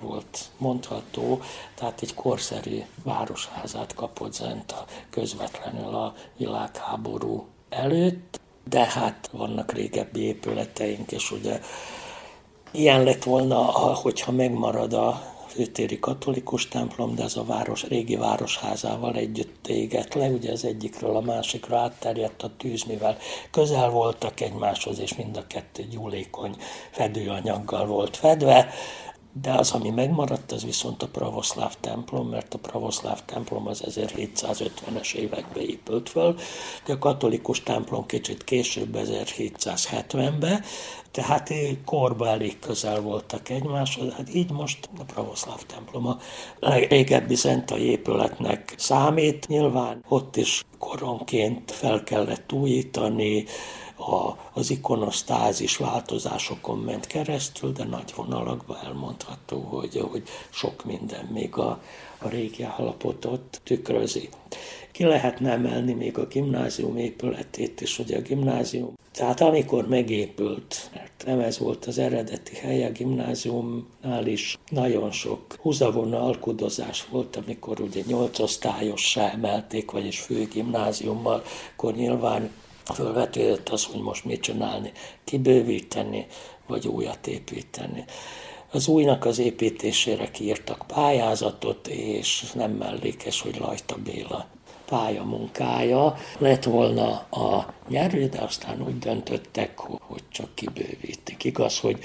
volt mondható, tehát egy korszerű városházát kapott Zenta közvetlenül a világháború előtt, de hát vannak régebbi épületeink, és ugye ilyen lett volna, hogyha megmarad a főtéri katolikus templom, de ez a város, régi városházával együtt égett le, ugye az egyikről a másikra átterjedt a tűz, mivel közel voltak egymáshoz, és mind a kettő gyúlékony fedőanyaggal volt fedve, de az, ami megmaradt, az viszont a pravoszláv templom, mert a pravoszláv templom az 1750-es években épült föl, de a katolikus templom kicsit később, 1770-ben, tehát korba elég közel voltak egymáshoz, hát így most a pravoszláv templom a régebbi zentai épületnek számít, nyilván ott is koronként fel kellett újítani, a, az ikonosztázis változásokon ment keresztül, de nagy vonalakban elmondható, hogy, hogy sok minden még a, a régi állapotot tükrözi. Ki lehetne emelni még a gimnázium épületét is, hogy a gimnázium, tehát amikor megépült, mert nem ez volt az eredeti helye, a gimnáziumnál is nagyon sok húzavona alkudozás volt, amikor ugye nyolc osztályossá emelték, vagyis főgimnáziummal, akkor nyilván fölvetődött az, hogy most mit csinálni, kibővíteni, vagy újat építeni. Az újnak az építésére kiírtak pályázatot, és nem mellékes, hogy Lajta Béla pályamunkája lett volna a nyerő, de aztán úgy döntöttek, hogy csak kibővítik. Igaz, hogy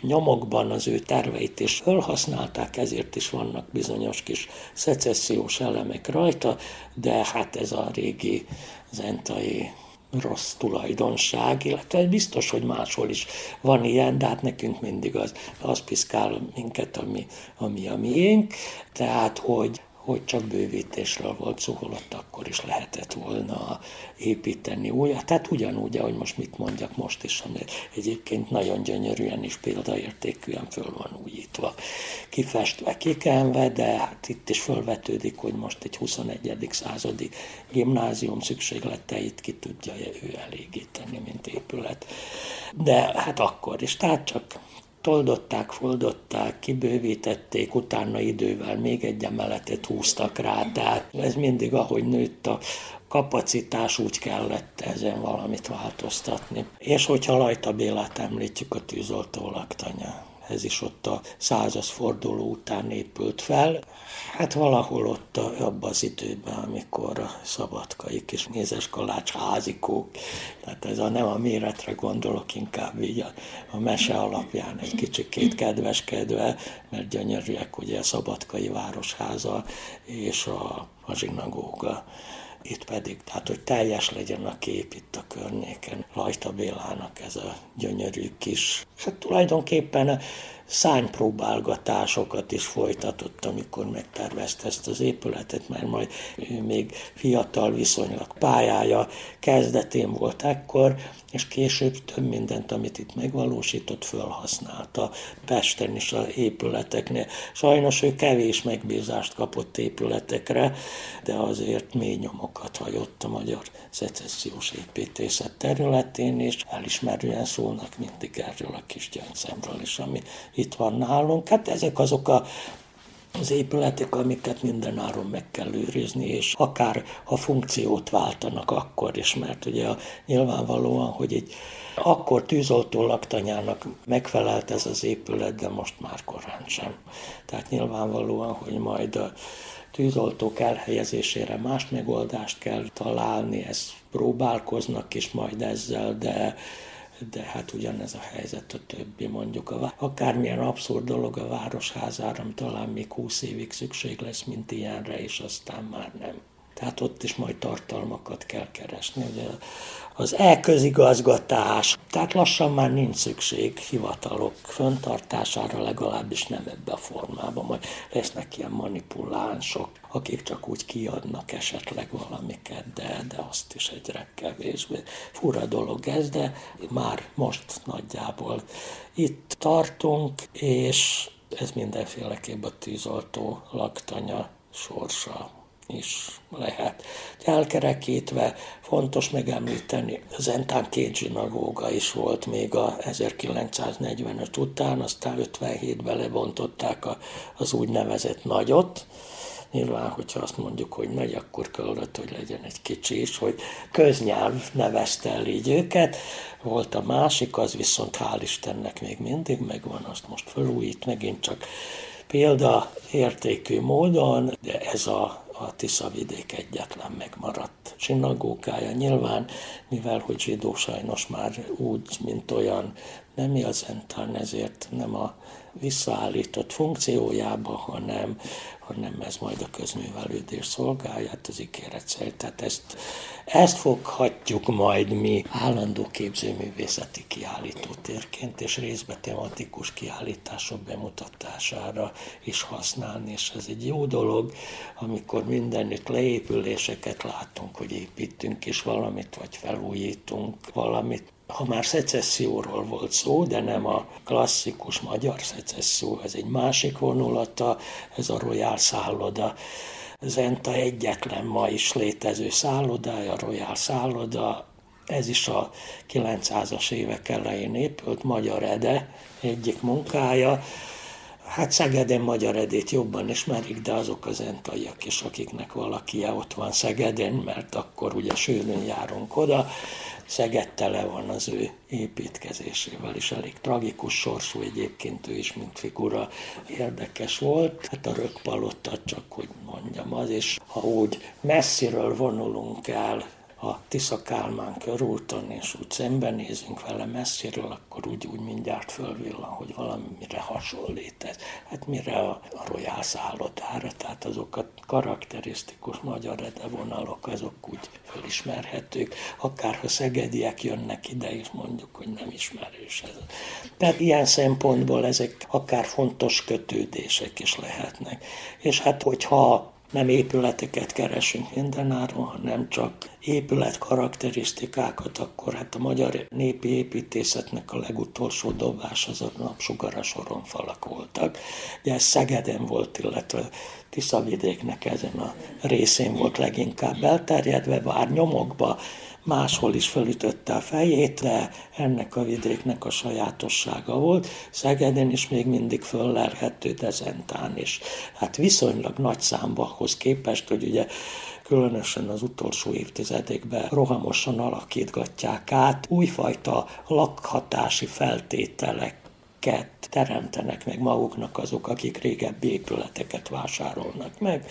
nyomokban az ő terveit is felhasználták, ezért is vannak bizonyos kis szecessziós elemek rajta, de hát ez a régi zentai rossz tulajdonság, illetve biztos, hogy máshol is van ilyen, de hát nekünk mindig az, az piszkál minket, ami, ami a miénk, tehát hogy hogy csak bővítésről volt szó, holott akkor is lehetett volna építeni újat. Tehát ugyanúgy, ahogy most mit mondjak most is, ami egyébként nagyon gyönyörűen is példaértékűen föl van újítva, kifestve, kikenve, de hát itt is fölvetődik, hogy most egy 21. századi gimnázium szükségleteit ki tudja ő elégíteni, mint épület. De hát akkor is, tehát csak toldották, foldották, kibővítették, utána idővel még egy emeletet húztak rá, tehát ez mindig, ahogy nőtt a kapacitás, úgy kellett ezen valamit változtatni. És hogyha Lajta Bélát említjük, a tűzoltó laktanya ez is ott a százas forduló után épült fel. Hát valahol ott a, abban az időben, amikor a szabadkai kis mézes kalács házikók, tehát ez a nem a méretre gondolok, inkább így a, a mese alapján egy kicsikét kedveskedve, mert gyönyörűek ugye a szabadkai városháza és a, a zsinagóga itt pedig, tehát hogy teljes legyen a kép itt a környéken. Lajta Bélának ez a gyönyörű kis, hát tulajdonképpen szánypróbálgatásokat is folytatott, amikor megtervezte ezt az épületet, mert majd ő még fiatal viszonylag pályája kezdetén volt ekkor, és később több mindent, amit itt megvalósított, felhasználta Pesten is a épületeknél. Sajnos ő kevés megbízást kapott épületekre, de azért mély nyomokat hagyott a magyar szecessziós építészet területén, és elismerően szólnak mindig erről a kis gyöngyszemről is, ami itt van nálunk. Hát ezek azok a az épületek, amiket minden áron meg kell őrizni, és akár ha funkciót váltanak akkor is, mert ugye nyilvánvalóan, hogy egy akkor tűzoltó laktanyának megfelelt ez az épület, de most már korán sem. Tehát nyilvánvalóan, hogy majd a tűzoltók elhelyezésére más megoldást kell találni, ezt próbálkoznak is majd ezzel, de de hát ugyanez a helyzet a többi, mondjuk a, akármilyen abszurd dolog a városházára, talán még 20 évig szükség lesz, mint ilyenre, és aztán már nem. Tehát ott is majd tartalmakat kell keresni. Ugye az elközigazgatás, tehát lassan már nincs szükség hivatalok föntartására, legalábbis nem ebbe a formában, majd lesznek ilyen manipulánsok, akik csak úgy kiadnak esetleg valamiket, de, de azt is egyre kevésbé. Fura dolog ez, de már most nagyjából itt tartunk, és ez mindenféleképp a tűzoltó laktanya sorsa is lehet. Elkerekítve fontos megemlíteni, Zentán két zsinagóga is volt még a 1945 után, aztán 57-ben lebontották a, az úgynevezett nagyot, Nyilván, hogyha azt mondjuk, hogy nagy, akkor kellett, hogy legyen egy kicsi is, hogy köznyelv nevezte el így őket. Volt a másik, az viszont hál' Istennek még mindig megvan, azt most felújít, megint csak példaértékű módon, de ez a a Tiszavidék egyetlen megmaradt zsinagógája. Nyilván, mivel hogy zsidó sajnos már úgy, mint olyan nem jelzentán, ezért nem a visszaállított funkciójába, hanem, hanem ez majd a közművelődés szolgálját, az ígéret szerint. Tehát ezt, ezt foghatjuk majd mi állandó képzőművészeti kiállító térként és részbe tematikus kiállítások bemutatására is használni, és ez egy jó dolog, amikor mindenütt leépüléseket látunk, hogy építünk is valamit, vagy felújítunk valamit, ha már szecesszióról volt szó, de nem a klasszikus magyar szecesszió, ez egy másik vonulata, ez a Royal szálloda. Zenta egyetlen ma is létező szállodája, a Royal szálloda, ez is a 900-as évek elején épült, Magyar Ede egyik munkája. Hát Szegeden Magyar Edét jobban ismerik, de azok az entaiak is, akiknek valaki ott van Szegeden, mert akkor ugye sűrűn járunk oda. Szeged tele van az ő építkezésével is. Elég tragikus sorsú egyébként ő is, mint figura. Érdekes volt. Hát a rökpalotta, csak hogy mondjam az, és ha úgy messziről vonulunk el a Tisza Kálmán körúton, és úgy szembenézünk vele messziről, akkor úgy, úgy mindjárt fölvillan, hogy valamire hasonlít ez. Hát mire a, a Royal szállodára, tehát azok a karakterisztikus magyar vonalok, azok úgy felismerhetők, akár ha szegediek jönnek ide, és mondjuk, hogy nem ismerős ez. Tehát ilyen szempontból ezek akár fontos kötődések is lehetnek. És hát, hogyha nem épületeket keresünk mindenáron, hanem csak épület karakterisztikákat, akkor hát a magyar népi építészetnek a legutolsó dobás az a napsugara soronfalak voltak. De ez Szegeden volt, illetve Tiszavidéknek ezen a részén volt leginkább elterjedve, bár nyomokba máshol is felütötte a fejét, de ennek a vidéknek a sajátossága volt. Szegeden is még mindig föllelhető, de Zentán is. Hát viszonylag nagy számbahoz képest, hogy ugye különösen az utolsó évtizedekben rohamosan alakítgatják át újfajta lakhatási feltételek teremtenek meg maguknak azok, akik régebbi épületeket vásárolnak meg.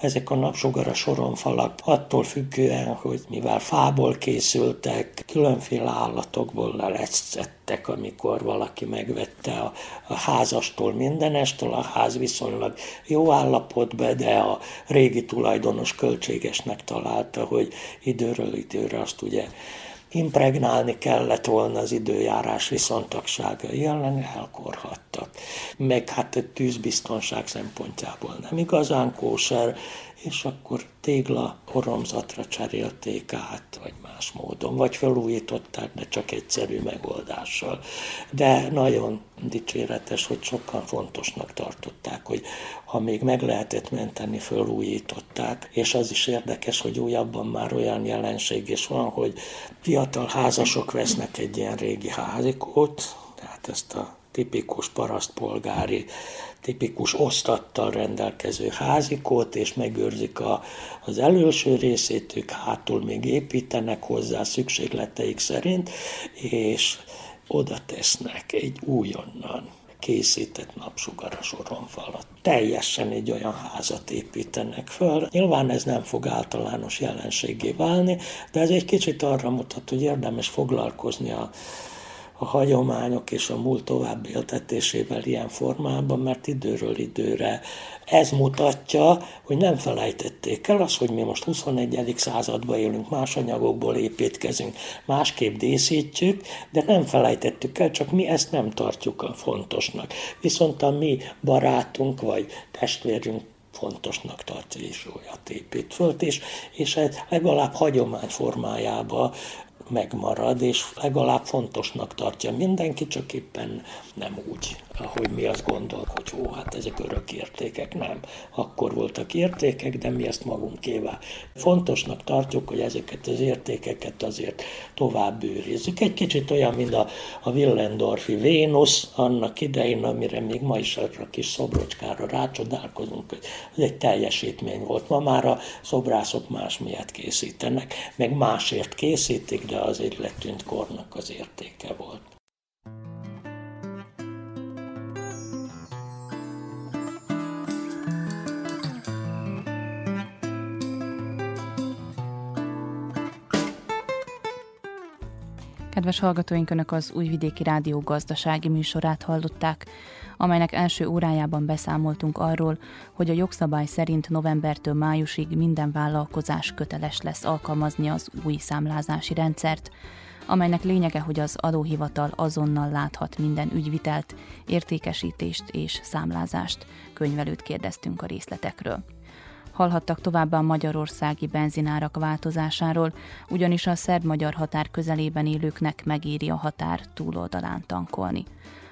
Ezek a napsugara soronfalak attól függően, hogy mivel fából készültek, különféle állatokból lelecettek, amikor valaki megvette a, a házastól mindenestől, a ház viszonylag jó állapotban, de a régi tulajdonos költségesnek találta, hogy időről időre azt ugye impregnálni kellett volna az időjárás viszontagságai ellen, elkorhattak. Meg hát a tűzbiztonság szempontjából nem igazán kóser, és akkor tégla oromzatra cserélték át, vagy más módon, vagy felújították, de csak egyszerű megoldással. De nagyon dicséretes, hogy sokkal fontosnak tartották, hogy ha még meg lehetett menteni, felújították, és az is érdekes, hogy újabban már olyan jelenség is van, hogy fiatal házasok vesznek egy ilyen régi házikót, tehát ezt a tipikus parasztpolgári tipikus osztattal rendelkező házikót, és megőrzik a, az előső részét, ők hátul még építenek hozzá szükségleteik szerint, és oda tesznek egy újonnan készített napsugaras oromfalat. Teljesen egy olyan házat építenek föl. Nyilván ez nem fog általános jelenségé válni, de ez egy kicsit arra mutat, hogy érdemes foglalkozni a a hagyományok és a múlt további éltetésével ilyen formában, mert időről időre ez mutatja, hogy nem felejtették el azt, hogy mi most 21. században élünk, más anyagokból építkezünk, másképp díszítjük, de nem felejtettük el, csak mi ezt nem tartjuk a fontosnak. Viszont a mi barátunk vagy testvérünk fontosnak tartja és olyat épít föl, és, és ez legalább hagyomány formájába megmarad, és legalább fontosnak tartja mindenki, csak éppen nem úgy, ahogy mi azt gondoljuk, hogy ó, hát ezek örök értékek, nem. Akkor voltak értékek, de mi ezt magunkévá. Fontosnak tartjuk, hogy ezeket az értékeket azért tovább őrizzük. Egy kicsit olyan, mint a, a Willendorfi Vénusz annak idején, amire még ma is arra kis szobrocskára rácsodálkozunk, hogy ez egy teljesítmény volt. Ma már a szobrászok más miatt készítenek, meg másért készítik, de az egy letűnt kornak az értéke volt. Kedves hallgatóink, Önök az Újvidéki Rádió gazdasági műsorát hallották, amelynek első órájában beszámoltunk arról, hogy a jogszabály szerint novembertől májusig minden vállalkozás köteles lesz alkalmazni az új számlázási rendszert, amelynek lényege, hogy az adóhivatal azonnal láthat minden ügyvitelt, értékesítést és számlázást. Könyvelőt kérdeztünk a részletekről. Hallhattak továbbá a magyarországi benzinárak változásáról, ugyanis a szerb-magyar határ közelében élőknek megéri a határ túloldalán tankolni.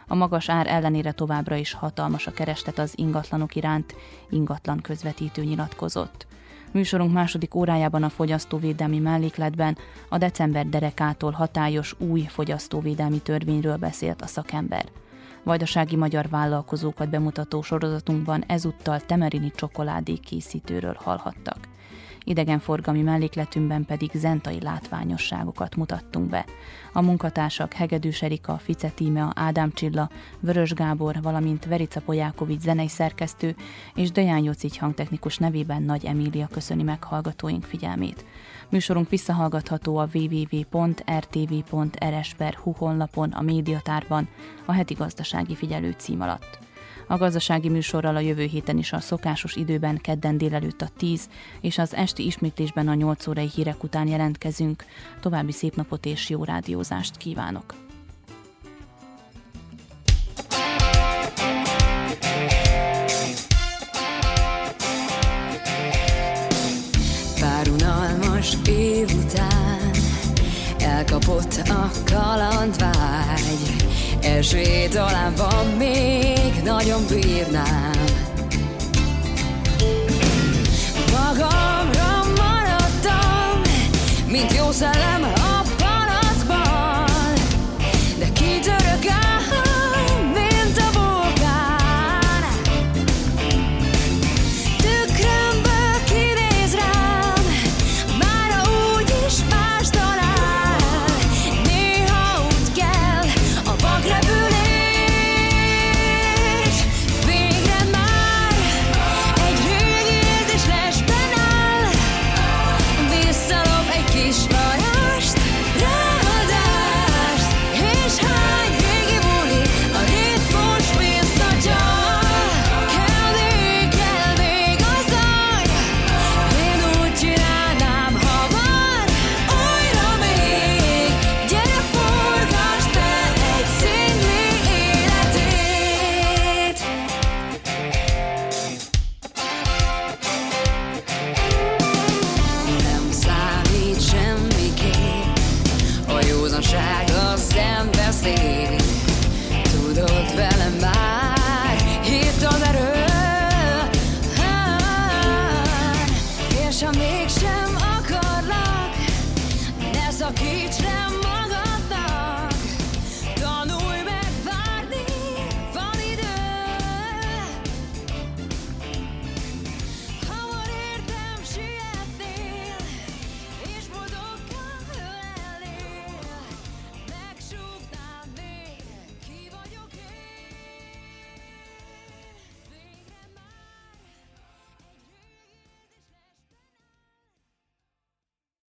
A magas ár ellenére továbbra is hatalmas a kereslet az ingatlanok iránt, ingatlan közvetítő nyilatkozott. Műsorunk második órájában a fogyasztóvédelmi mellékletben a december derekától hatályos új fogyasztóvédelmi törvényről beszélt a szakember. Vajdasági magyar vállalkozókat bemutató sorozatunkban ezúttal temerini csokoládé készítőről hallhattak. Idegenforgalmi mellékletünkben pedig zentai látványosságokat mutattunk be. A munkatársak Hegedűs Erika, Fice Tímea, Ádám Csilla, Vörös Gábor, valamint Verica Polyákovics zenei szerkesztő és Deján Jocic hangtechnikus nevében Nagy Emília köszöni meg hallgatóink figyelmét. Műsorunk visszahallgatható a www.rtv.rs.hu honlapon, a médiatárban, a heti gazdasági figyelő cím alatt. A gazdasági műsorral a jövő héten is a szokásos időben kedden délelőtt a 10 és az esti ismétlésben a 8 órai hírek után jelentkezünk. További szép napot és jó rádiózást kívánok! Év után elkapott a kalandvágy, Esély talán van még, nagyon bírnám. Magamra maradtam, mint jó szellem